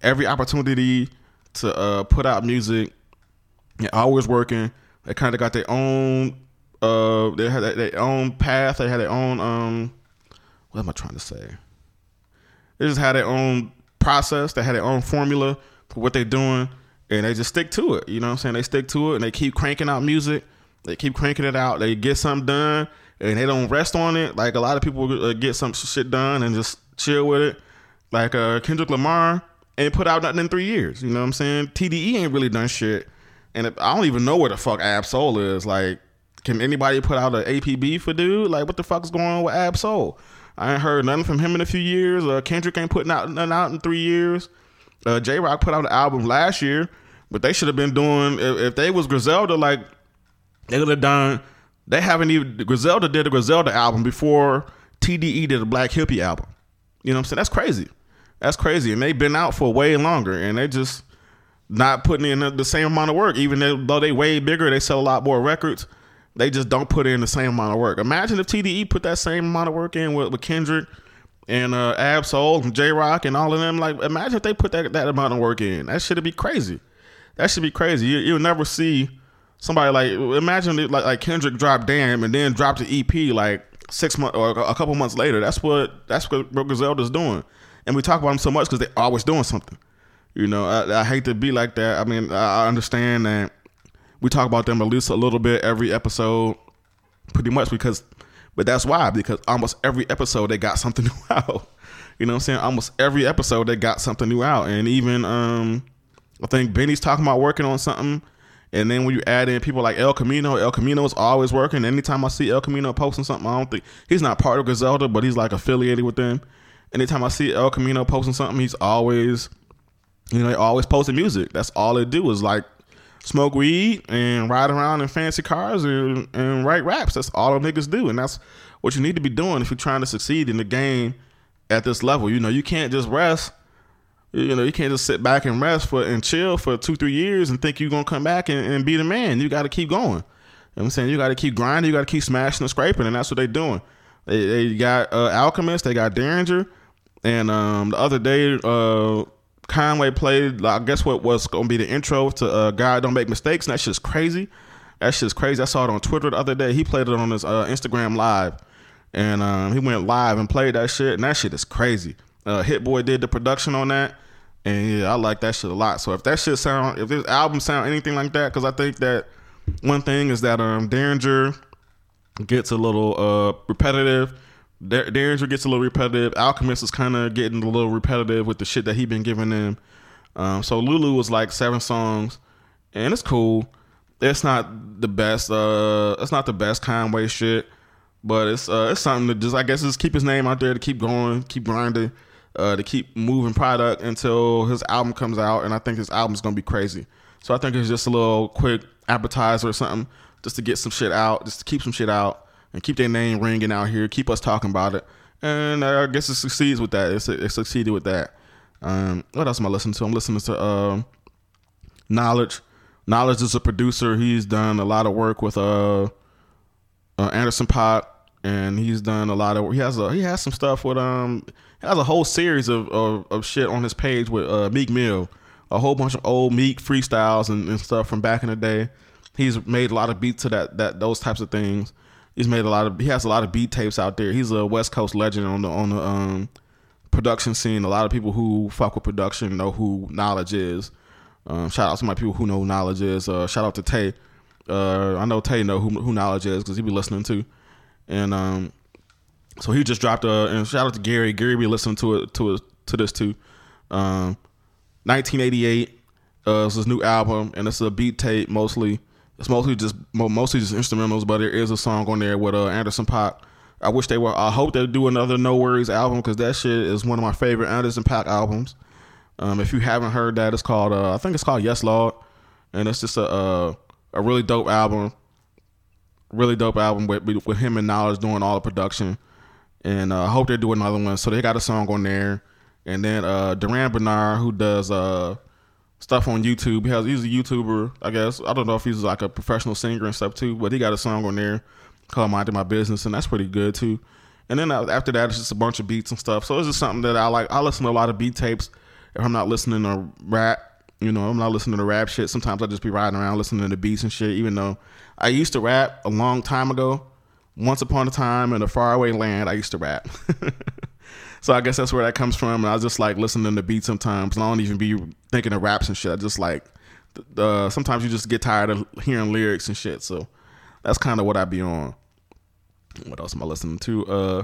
every opportunity to uh, put out music. They're always working. They kind of got their own. Uh, they had their own path. They had their own. Um, what am I trying to say? They just had their own process. They had their own formula for what they're doing, and they just stick to it. You know what I'm saying? They stick to it, and they keep cranking out music. They keep cranking it out. They get something done, and they don't rest on it. Like a lot of people uh, get some shit done and just chill with it. Like uh, Kendrick Lamar, ain't put out nothing in three years. You know what I'm saying? TDE ain't really done shit. And I don't even know where the fuck Ab-Soul is. Like, can anybody put out an APB for dude? Like, what the fuck is going on with Ab-Soul? I ain't heard nothing from him in a few years. Uh, Kendrick ain't putting out nothing out in three years. Uh, Jay Rock put out an album last year, but they should have been doing if, if they was Griselda, like they would have done. They haven't even Griselda did a Griselda album before TDE did a Black Hippy album. You know what I'm saying? That's crazy. That's crazy. And they've been out for way longer and they just not putting in the same amount of work. Even though they way bigger, they sell a lot more records. They just don't put in the same amount of work. Imagine if TDE put that same amount of work in with, with Kendrick and uh, Ab-Soul and Jay Rock and all of them. Like, imagine if they put that, that amount of work in. That should be crazy. That should be crazy. You, you'll never see somebody like imagine it, like like Kendrick dropped Damn and then dropped the EP like six months or a couple months later. That's what that's what Griselda's doing and we talk about them so much because they're always doing something. You know, I, I, hate to be like that. I mean, I understand that we talk about them at least a little bit every episode, pretty much because, but that's why because almost every episode they got something new out. You know what I'm saying? Almost every episode they got something new out, and even um, I think Benny's talking about working on something. And then when you add in people like El Camino, El Camino is always working. Anytime I see El Camino posting something, I don't think he's not part of Griselda, but he's like affiliated with them anytime I see El Camino posting something, he's always, you know, always posting music. That's all they do is like smoke weed and ride around in fancy cars and, and write raps. That's all the niggas do, and that's what you need to be doing if you're trying to succeed in the game at this level. You know, you can't just rest. You know, you can't just sit back and rest for and chill for two, three years and think you're gonna come back and, and be the man. You got to keep going. I'm saying you got to keep grinding. You got to keep smashing and scraping, and that's what they're doing. They, they got uh, Alchemist. They got Daringer. And um, the other day, uh, Conway played. I guess what was gonna be the intro to uh, "God Don't Make Mistakes." And that shit's crazy. That shit's crazy. I saw it on Twitter the other day. He played it on his uh, Instagram live, and um, he went live and played that shit. And that shit is crazy. Uh, Hit Boy did the production on that. And yeah, I like that shit a lot. So if that shit sound, if this album sound anything like that, because I think that one thing is that um Daringer gets a little uh repetitive. Dar- Daringer gets a little repetitive. Alchemist is kind of getting a little repetitive with the shit that he been giving them. Um, so Lulu was like seven songs, and it's cool. It's not the best. Uh, it's not the best Conway shit, but it's uh, it's something to just I guess just keep his name out there to keep going, keep grinding, uh, to keep moving product until his album comes out. And I think his album's gonna be crazy. So I think it's just a little quick appetizer or something just to get some shit out, just to keep some shit out and keep their name ringing out here, keep us talking about it. And I guess it succeeds with that. It's, it succeeded with that. Um, what else am I listening to? I'm listening to uh, Knxwledge. Knxwledge is a producer. He's done a lot of work with uh, uh, Anderson .Paak, and he's done a lot of. He has a he has some stuff with um. He has a whole series of, of, of shit on his page with uh, Meek Mill, a whole bunch of old Meek freestyles and, and stuff from back in the day. He's made a lot of beats to that that those types of things. He's made a lot of he has a lot of beat tapes out there. He's a West Coast legend on the on the um production scene. A lot of people who fuck with production know who Knxwledge is. Um, shout out to my people who know who Knxwledge is. Uh, shout out to Tay. Uh, I know Tay know who, who Knxwledge is because he be listening to. And um, so he just dropped a and shout out to Gary. Gary be listening to it to to this too. Um, 1988 uh, is his new album, and it's a beat tape mostly. It's mostly just mostly just instrumentals, but there is a song on there with uh, Anderson .Paak. I wish they were. I hope they do another NxWorries album because that shit is one of my favorite Anderson .Paak albums. Um, if you haven't heard that, it's called uh, I think it's called Yes Lord, and it's just a a, a really dope album. Really dope album with with him and Knxwledge doing all the production, and uh, I hope they do another one. So they got a song on there, and then uh, Durand Bernarr who does uh, stuff on YouTube. He has he's a YouTuber, I guess. I don't know if he's like a professional singer and stuff too, but he got a song on there called "Minding My Business," and that's pretty good too. And then uh, after that, it's just a bunch of beats and stuff. So it's just something that I like. I listen to a lot of beat tapes if I'm not listening to rap. You know, I'm not listening to rap shit. Sometimes I just be riding around listening to beats and shit. Even though I used to rap a long time ago, once upon a time in a faraway land, I used to rap. so I guess that's where that comes from. And I was just like listening to beats sometimes. And I don't even be thinking of raps and shit. I just like, sometimes you just get tired of hearing lyrics and shit. So that's kind of what I be on. What else am I listening to? Uh,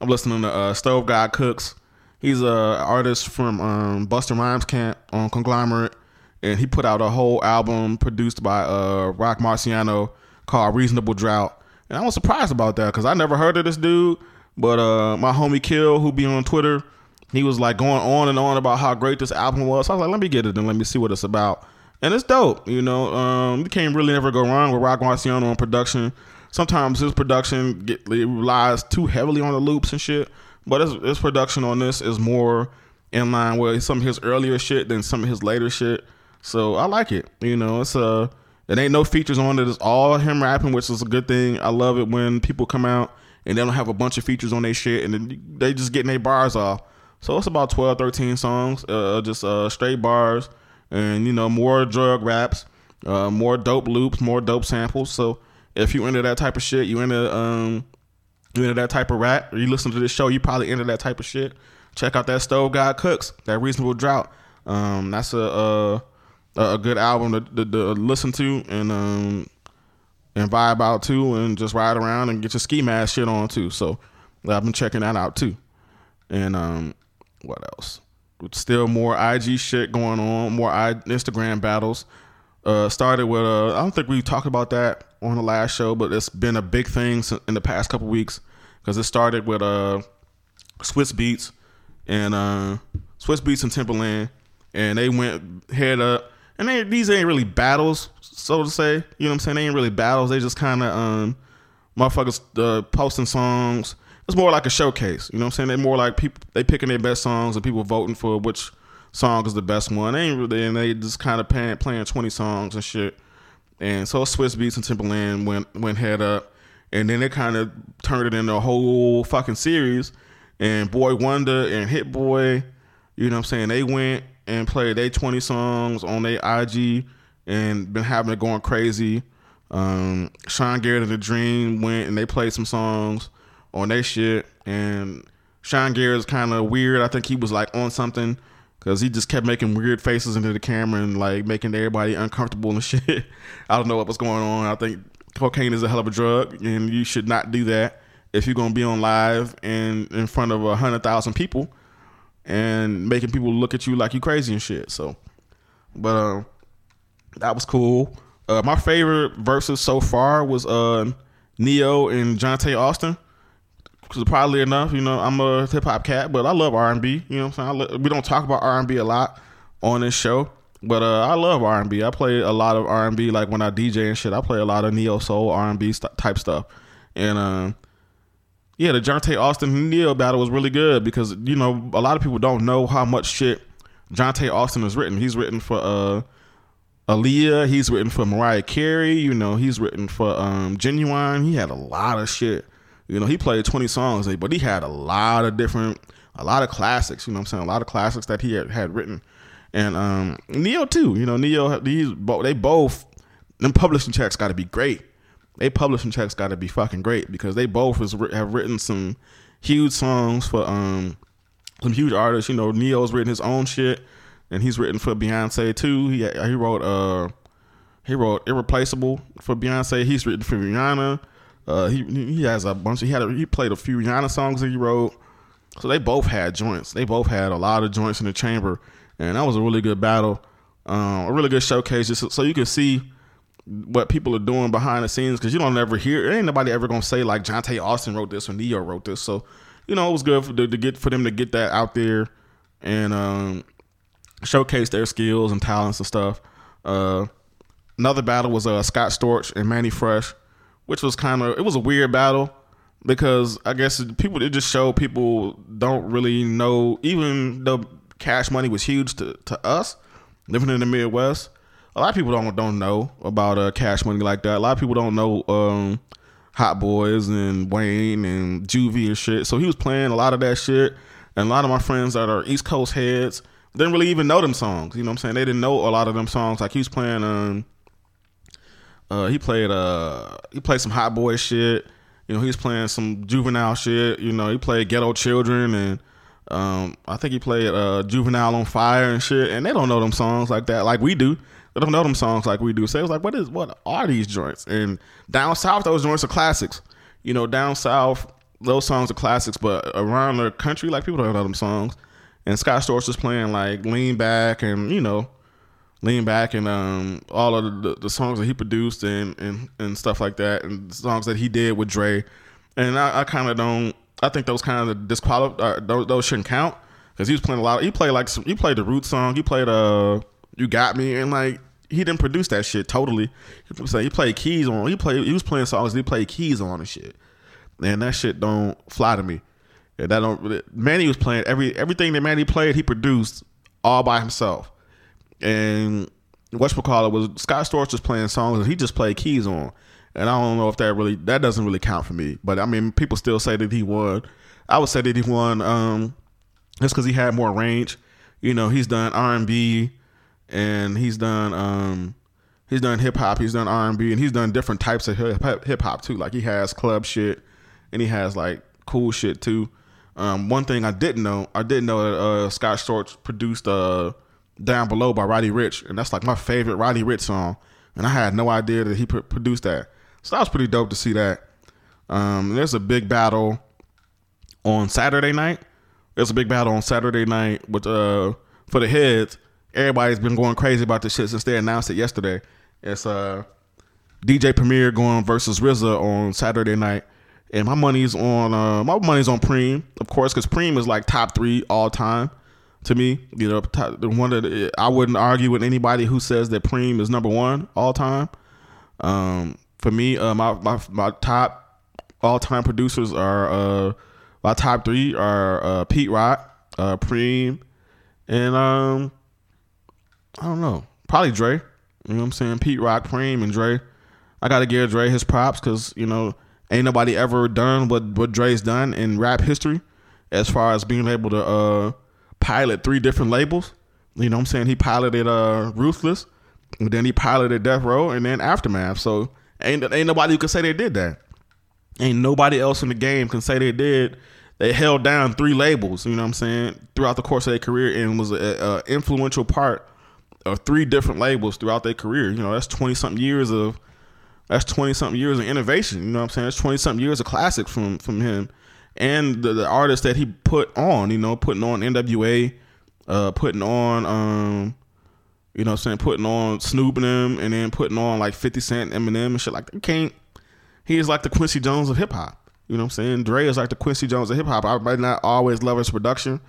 I'm listening to uh, Stove God Cooks. He's a artist from um, Busta Rhymes Camp on Conglomerate, and he put out a whole album produced by uh, Roc Marciano called Reasonable Drought. And I was surprised about that because I never heard of this dude. But uh, my homie Kill, who be on Twitter, he was like going on and on about how great this album was. So I was like, let me get it and let me see what it's about. And it's dope, you know. Um, you can't really never go wrong with Roc Marciano on production sometimes his production get, relies too heavily on the loops and shit. But his, his production on this is more in line with some of his earlier shit than some of his later shit. So I like it. You know, it's a uh, it ain't no features on it. It's all him rapping, which is a good thing. I love it when people come out and they don't have a bunch of features on their shit and they just getting their bars off. So it's about 12, 13 songs, uh, just uh, straight bars, and you know more drug raps, uh, more dope loops, more dope samples. So if you into that type of shit, you into um you into that type of rap, or you listen to this show, you probably into that type of shit. Check out that Stove God Cooks, that Reasonable Drought. Um, that's a a, a good album to, to, to, listen to and um and vibe out too, and just ride around and get your ski mask shit on too. So I've been checking that out too. And um, what else? Still more IG shit going on, more I- Instagram battles. Uh, started with uh, I don't think we talked about that on the last show, but it's been a big thing in the past couple weeks because it started with uh Swizz Beatz and uh Swizz Beatz and Timbaland, and they went head up. And they, these ain't really battles, so to say. You know what I'm saying? They ain't really battles. They just kind of um motherfuckers uh, posting songs. It's more like a showcase. You know what I'm saying? They're more like people they picking their best songs and people voting for which song is the best one. They ain't really, and they just kind of playing, playing 20 songs and shit. And so Swizz Beatz and Timbaland went went head up, and then they kind of turned it into a whole fucking series. And Boy Wonder and Hit Boy, you know what I'm saying? They went and played their 20 songs on their IG and been having it going crazy. Um, Sean Garrett and the Dream went and they played some songs on their shit. And Sean Garrett's kind of weird. I think he was like on something because he just kept making weird faces into the camera and like making everybody uncomfortable and shit. I don't know what was going on. I think cocaine is a hell of a drug, and you should not do that if you're gonna be on live and in front of a hundred thousand people and making people look at you like you crazy and shit. So, but uh, that was cool. Uh, my favorite verses so far was uh, Ne-Yo and Johntá Austin. Because probably enough, you know, I'm a hip hop cat, but I love R and B. You know what I'm saying? we don't talk about R and B a lot on this show, but uh, I love R and B. I play a lot of R and B, like when I DJ and shit. I play a lot of neo soul R and B st- type stuff, and uh, yeah, the Johntá Austin Ne-Yo battle was really good because you know a lot of people don't know how much shit Johntá Austin has written. He's written for uh Aaliyah. He's written for Mariah Carey. You know, he's written for um, Ginuwine. He had a lot of shit. You know, he played 20 songs, but he had a lot of different, a lot of classics. You know I'm saying? A lot of classics that he had, had written. And um, Ne-Yo, too. You know, Ne-Yo, these, they both, them publishing checks got to be great. They publishing checks got to be fucking great because they both have written some huge songs for um, some huge artists. You know, Ne-Yo's written his own shit and he's written for Beyonce too. He he wrote uh he wrote Irreplaceable for Beyonce. He's written for Rihanna. Uh, he he has a bunch. Of, he had a, he played a few Rihanna songs that he wrote. So they both had joints. They both had a lot of joints in the chamber, and that was a really good battle. Um, a really good showcase, just so you can see what people are doing behind the scenes. Because you don't ever hear. Ain't nobody ever gonna say like Johntá Austin wrote this or Ne-Yo wrote this. So you know it was good for, to, to get for them to get that out there, and um, showcase their skills and talents and stuff. Uh, another battle was uh, Scott Storch and Mannie Fresh, which was kind of it was a weird battle because I guess people it just showed people don't really know even though Cash Money was huge to, to us living in the Midwest. A lot of people don't don't know about uh, Cash Money like that. A lot of people don't know um, Hot Boys and Wayne and Juvie and shit. So he was playing a lot of that shit. And a lot of my friends that are East Coast heads didn't really even know them songs. You know what I'm saying? They didn't know a lot of them songs. Like he was playing um uh he played uh he played some hot boy shit. You know, he was playing some juvenile shit. You know, he played ghetto children and um I think he played uh juvenile on fire and shit. And they don't know them songs like that, like we do. They don't know them songs like we do. So it was like, what is what are these joints? And down south those joints are classics. You know, down south those songs are classics, but around the country, like people don't know them songs and Scott Storch was playing like Lean Back and you know Lean Back and um, all of the, the, songs that he produced and, and and stuff like that and songs that he did with Dre, and I, I kind of don't. I think those kind of disqualify. Uh, those, those shouldn't count because he was playing a lot. Of, he played like some, he played the root song. He played uh You Got Me and like he didn't produce that shit totally. He played keys on. He played. He was playing songs. He played keys on and shit. And that shit don't fly to me. Yeah, that don't. Mannie was playing every everything that Mannie played. He produced all by himself, and what's call it was Scott Storch was playing songs that he just played keys on, and I don't know if that really that doesn't really count for me. But I mean, people still say that he won. I would say that he won. Um, just because he had more range. You know, he's done R and B, and he's done um, he's done hip hop, he's done R and B, and he's done different types of hip hop too. Like he has club shit, and he has like cool shit too. Um, one thing I didn't know, I didn't know that uh, Scott Storch produced uh, "Down Below" by Roddy Ricch, and that's like my favorite Roddy Ricch song. And I had no idea that he pr- produced that. So that was pretty dope to see that. Um, there's a big battle on Saturday night. There's a big battle on Saturday night with uh for the heads. Everybody's been going crazy about this shit since they announced it yesterday. It's uh DJ Premier going versus RZA on Saturday night and my money's on uh, my money's on Preem, of course, because Preem is like top three all time to me. You know, top, the one that I wouldn't argue with anybody who says that Preem is number one all time. Um, for me, uh, my, my my top all time producers are uh, my top three are uh, Pete Rock, uh, Preem, and um, I don't know, probably Dre. You know what I'm saying? Pete Rock, Preem, and Dre. I gotta give Dre his props because you know ain't nobody ever done what what Dre's done in rap history, as far as being able to uh, pilot three different labels. You know what I'm saying? He piloted uh, Ruthless, then he piloted Death Row, and then Aftermath. So ain't ain't nobody who can say they did that. Ain't nobody else in the game can say they did they held down three labels. You know what I'm saying throughout the course of their career, and was an influential part of three different labels throughout their career. You know, that's twenty something years of that's twenty something years of innovation. You know what I'm saying? That's twenty something years of classics from from him and the, the artists that he put on. You know, putting on NWA, uh, putting on um, you know, what I'm saying putting on Snoop and them, and then putting on like Fifty Cent, Eminem, and shit like that. He can't. He is like the Quincy Jones of hip hop. You know what I'm saying? Dre is like the Quincy Jones of hip hop. I might not always love his production.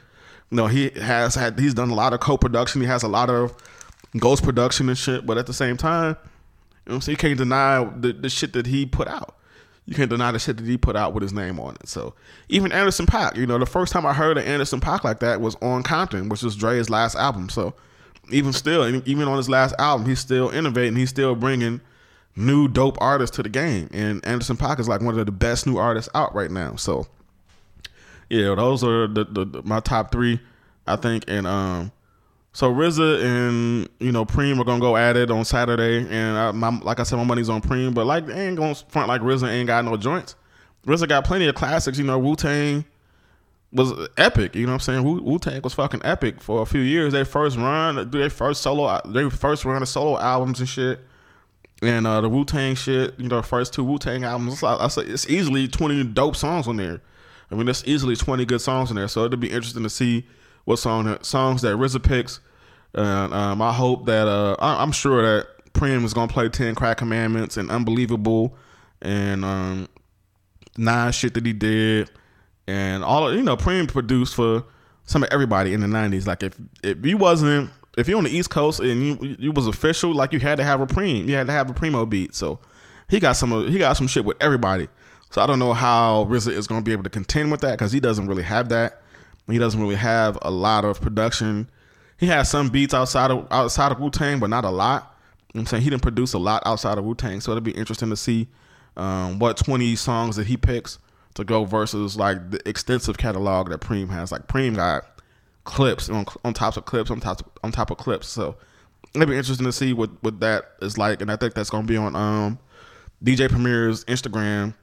You know, he has had he's done a lot of co-production. He has a lot of ghost production and shit. But at the same time, you know, saying you can't deny the, the shit that he put out. You can't deny the shit that he put out with his name on it. So even Anderson .Paak, you know, the first time I heard of Anderson .Paak like that was on Compton, which was Dre's last album. So even still, even on his last album, he's still innovating. He's still bringing new dope artists to the game. And Anderson .Paak is like one of the best new artists out right now. So yeah, those are the, the, the my top three, I think. And um, so RZA and you know Preem are gonna go at it on Saturday, and I, my, like I said, my money's on Preem, but like they ain't gonna front like RZA ain't got no joints. RZA got plenty of classics, you know. Wu Tang was epic, you know what I'm saying? Wu Tang was fucking epic for a few years. Their first run, their first solo, their first run of solo albums and shit, and uh, the Wu Tang shit, you know, first two Wu Tang albums. I say it's easily 20 dope songs on there. I mean, there's easily 20 good songs in there, so it'd be interesting to see what song songs that RZA picks. And um, I hope that uh, I, am sure that Preem is gonna play Ten Crack Commandments and Unbelievable and um, nine shit that he did and all of, you know Preem produced for some of everybody in the '90s. Like if if you wasn't if you're on the East Coast and you you was official, like you had to have a Preem, you had to have a Primo beat. So he got some he got some shit with everybody. So I don't know how RZA is to be able to contend with that because he doesn't really have that. He doesn't really have a lot of production. He has some beats outside of outside of Wu Tang, but not a lot. I'm saying he didn't produce a lot outside of Wu Tang, so it'll be interesting to see um, what 20 songs that he picks to go versus like the extensive catalog that Preem has. Like Preem got clips on on top of clips on top of, on top of clips. So it'll be interesting to see what what that is like, and I think that's gonna be on um, DJ Premier's Instagram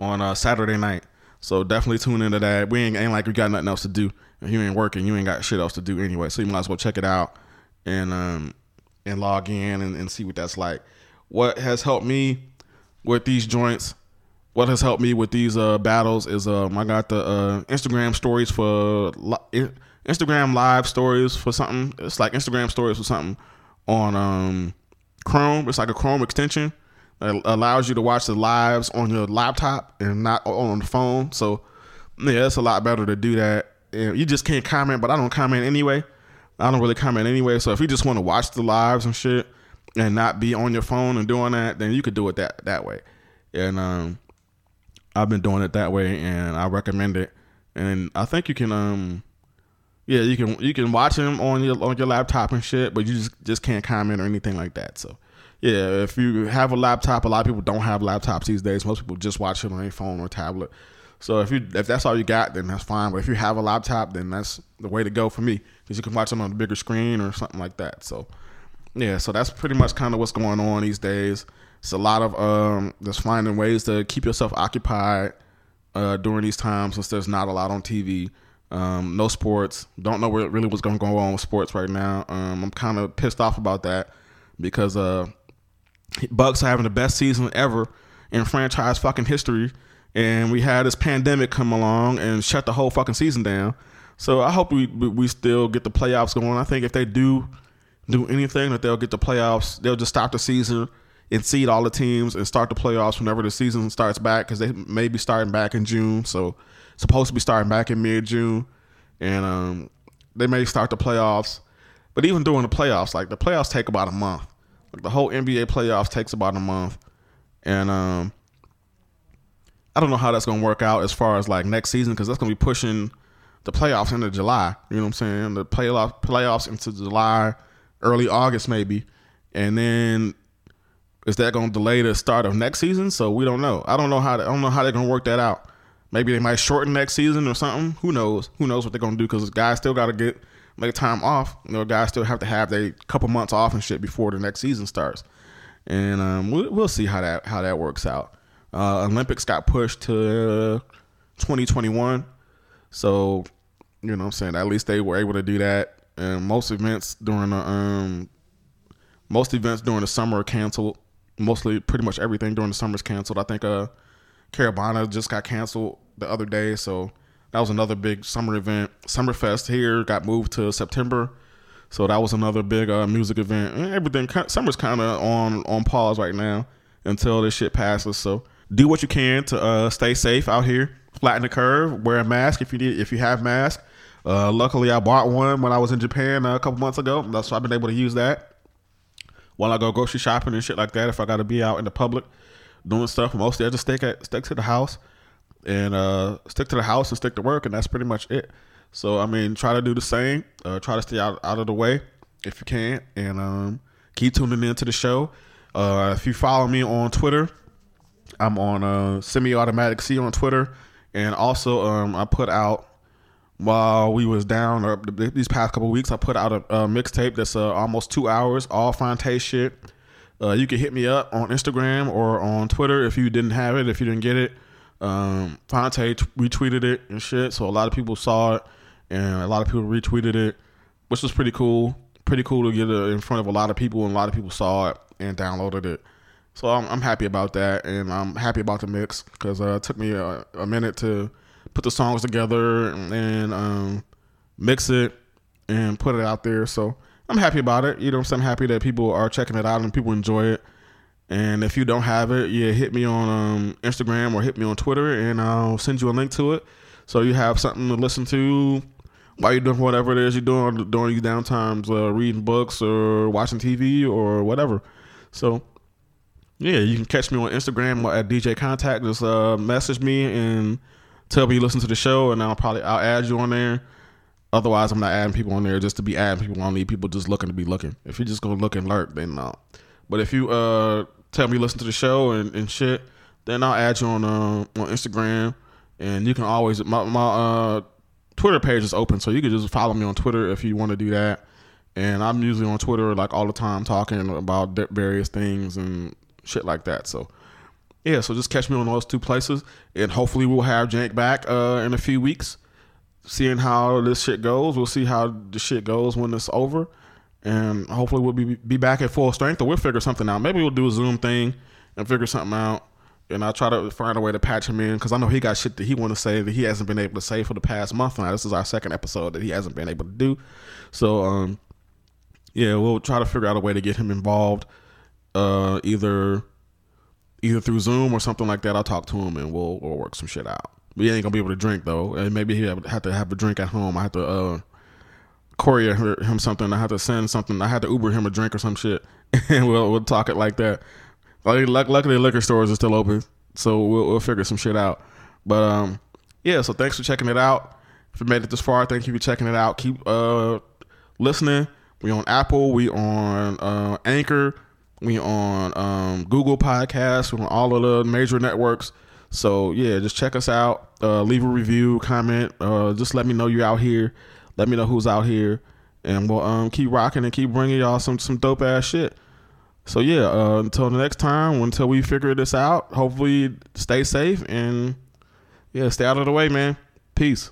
on uh, Saturday night. So definitely tune into that. We ain't, ain't like we got nothing else to do. If you ain't working, you ain't got shit else to do anyway. So you might as well check it out and um and log in and, and see what that's like. What has helped me with these joints, what has helped me with these uh battles is um I got the uh Instagram stories for li- Instagram live stories for something. It's like Instagram stories for something on um Chrome. It's like a Chrome extension it allows you to watch the lives on your laptop and not on the phone. So yeah, it's a lot better to do that. And you just can't comment, but I don't comment anyway. I don't really comment anyway. So if you just want to watch the lives and shit and not be on your phone and doing that, then you could do it that that way. And um, I've been doing it that way, and I recommend it. And I think you can um, yeah, you can you can watch them on your on your laptop and shit, but you just just can't comment or anything like that. So yeah, if you have a laptop, a lot of people don't have laptops these days. Most people just watch it on a phone or tablet. So if you if that's all you got, then that's fine. But if you have a laptop, then that's the way to go for me because you can watch them on a bigger screen or something like that. So yeah, so that's pretty much kind of what's going on these days. It's a lot of um, just finding ways to keep yourself occupied uh, during these times since there's not a lot on TV. Um, no sports. Don't know where really what's going to go on with sports right now. Um, I'm kind of pissed off about that because uh, Bucks are having the best season ever in franchise fucking history, and we had this pandemic come along and shut the whole fucking season down. So I hope we we still get the playoffs going. I think if they do do anything, that they'll get the playoffs. They'll just stop the season and seed all the teams and start the playoffs whenever the season starts back because they may be starting back in June. So supposed to be starting back in mid June, and um, they may start the playoffs. But even during the playoffs, like the playoffs take about a month. Like the whole NBA playoffs takes about a month, and um, I don't know how that's gonna work out as far as like next season because that's gonna be pushing the playoffs into July. You know what I'm saying? The playoff playoffs into July, early August maybe, and then is that gonna delay the start of next season? So we don't know. I don't know how to, I don't know how they're gonna work that out. Maybe they might shorten next season or something. Who knows? Who knows what they're gonna do? Because guys still got to get make time off. You know, guys still have to have a couple months off and shit before the next season starts. And um, we'll, we'll see how that how that works out. Uh, Olympics got pushed to 2021. So, you know what I'm saying? At least they were able to do that. And most events during the um most events during the summer are canceled. Mostly pretty much everything during the summer is canceled. I think uh Caribana just got canceled the other day, so that was another big summer event. Summerfest here got moved to September. So that was another big uh, music event. And everything summer's kind of on on pause right now until this shit passes. So do what you can to uh, stay safe out here. Flatten the curve. Wear a mask if you need if you have mask. Uh, luckily, I bought one when I was in Japan uh, a couple months ago. That's why I've been able to use that while I go grocery shopping and shit like that. If I got to be out in the public doing stuff, mostly I just stick at stick to the house and uh, stick to the house and stick to work, and that's pretty much it. So I mean, try to do the same. Uh, try to stay out out of the way if you can, and um, keep tuning into the show. Uh, if you follow me on Twitter, I'm on uh, semi-automatic C on Twitter, and also um, I put out while we was down or these past couple weeks. I put out a, a mixtape that's uh, almost two hours, all Phonte shit. Uh, you can hit me up on Instagram or on Twitter if you didn't have it, if you didn't get it. Um, Phonte t- retweeted it and shit, so a lot of people saw it, and a lot of people retweeted it, which was pretty cool. Pretty cool to get it in front of a lot of people, and a lot of people saw it and downloaded it. So I'm, I'm happy about that, and I'm happy about the mix because uh, it took me a, a, minute to put the songs together and um, mix it and put it out there. So I'm happy about it. You know, I'm happy that people are checking it out and people enjoy it. And if you don't have it, yeah, hit me on um, Instagram or hit me on Twitter, and I'll send you a link to it so you have something to listen to while you're doing whatever it is you're doing during your downtimes, uh, reading books or watching TV or whatever. So yeah, you can catch me on Instagram at DJ Contact. Just uh, message me and tell me you listen to the show, and I'll probably I'll add you on there. Otherwise, I'm not adding people on there just to be adding people. I need people just looking to be looking. If you're just gonna look and lurk, then no. But if you uh, tell me listen to the show and, and shit, then I'll add you on uh, on Instagram, and you can always my my uh, Twitter page is open, so you can just follow me on Twitter if you want to do that. And I'm usually on Twitter like all the time talking about various things and shit like that. So yeah, so just catch me on those two places, and hopefully we'll have Jank back uh, in a few weeks. Seeing how this shit goes, we'll see how the shit goes when it's over, and hopefully we'll be be back at full strength, or we'll figure something out. Maybe we'll do a Zoom thing and figure something out, and I'll try to find a way to patch him in because I know he got shit that he want to say that he hasn't been able to say for the past month. Now this is our second episode that he hasn't been able to do, so um, yeah, we'll try to figure out a way to get him involved uh, either either through Zoom or something like that. I'll talk to him and we'll we'll work some shit out. But he ain't gonna be able to drink though, and maybe he have to have a drink at home. I have to uh, courier him something. I have to send something. I had to Uber him a drink or some shit, and we'll we'll talk it like that. Like Luckily, liquor stores are still open, so we'll we'll figure some shit out. But um, yeah. So thanks for checking it out. If you made it this far, thank you for checking it out. Keep uh listening. We on Apple. We on uh, Anchor. We on um, Google Podcasts. We on all of the major networks. So yeah, just check us out. Uh, leave a review, comment. Uh, just let me know you're out here. Let me know who's out here, and we'll um, keep rocking and keep bringing y'all some some dope ass shit. So yeah, uh, until the next time, until we figure this out, hopefully stay safe and yeah, stay out of the way, man. Peace.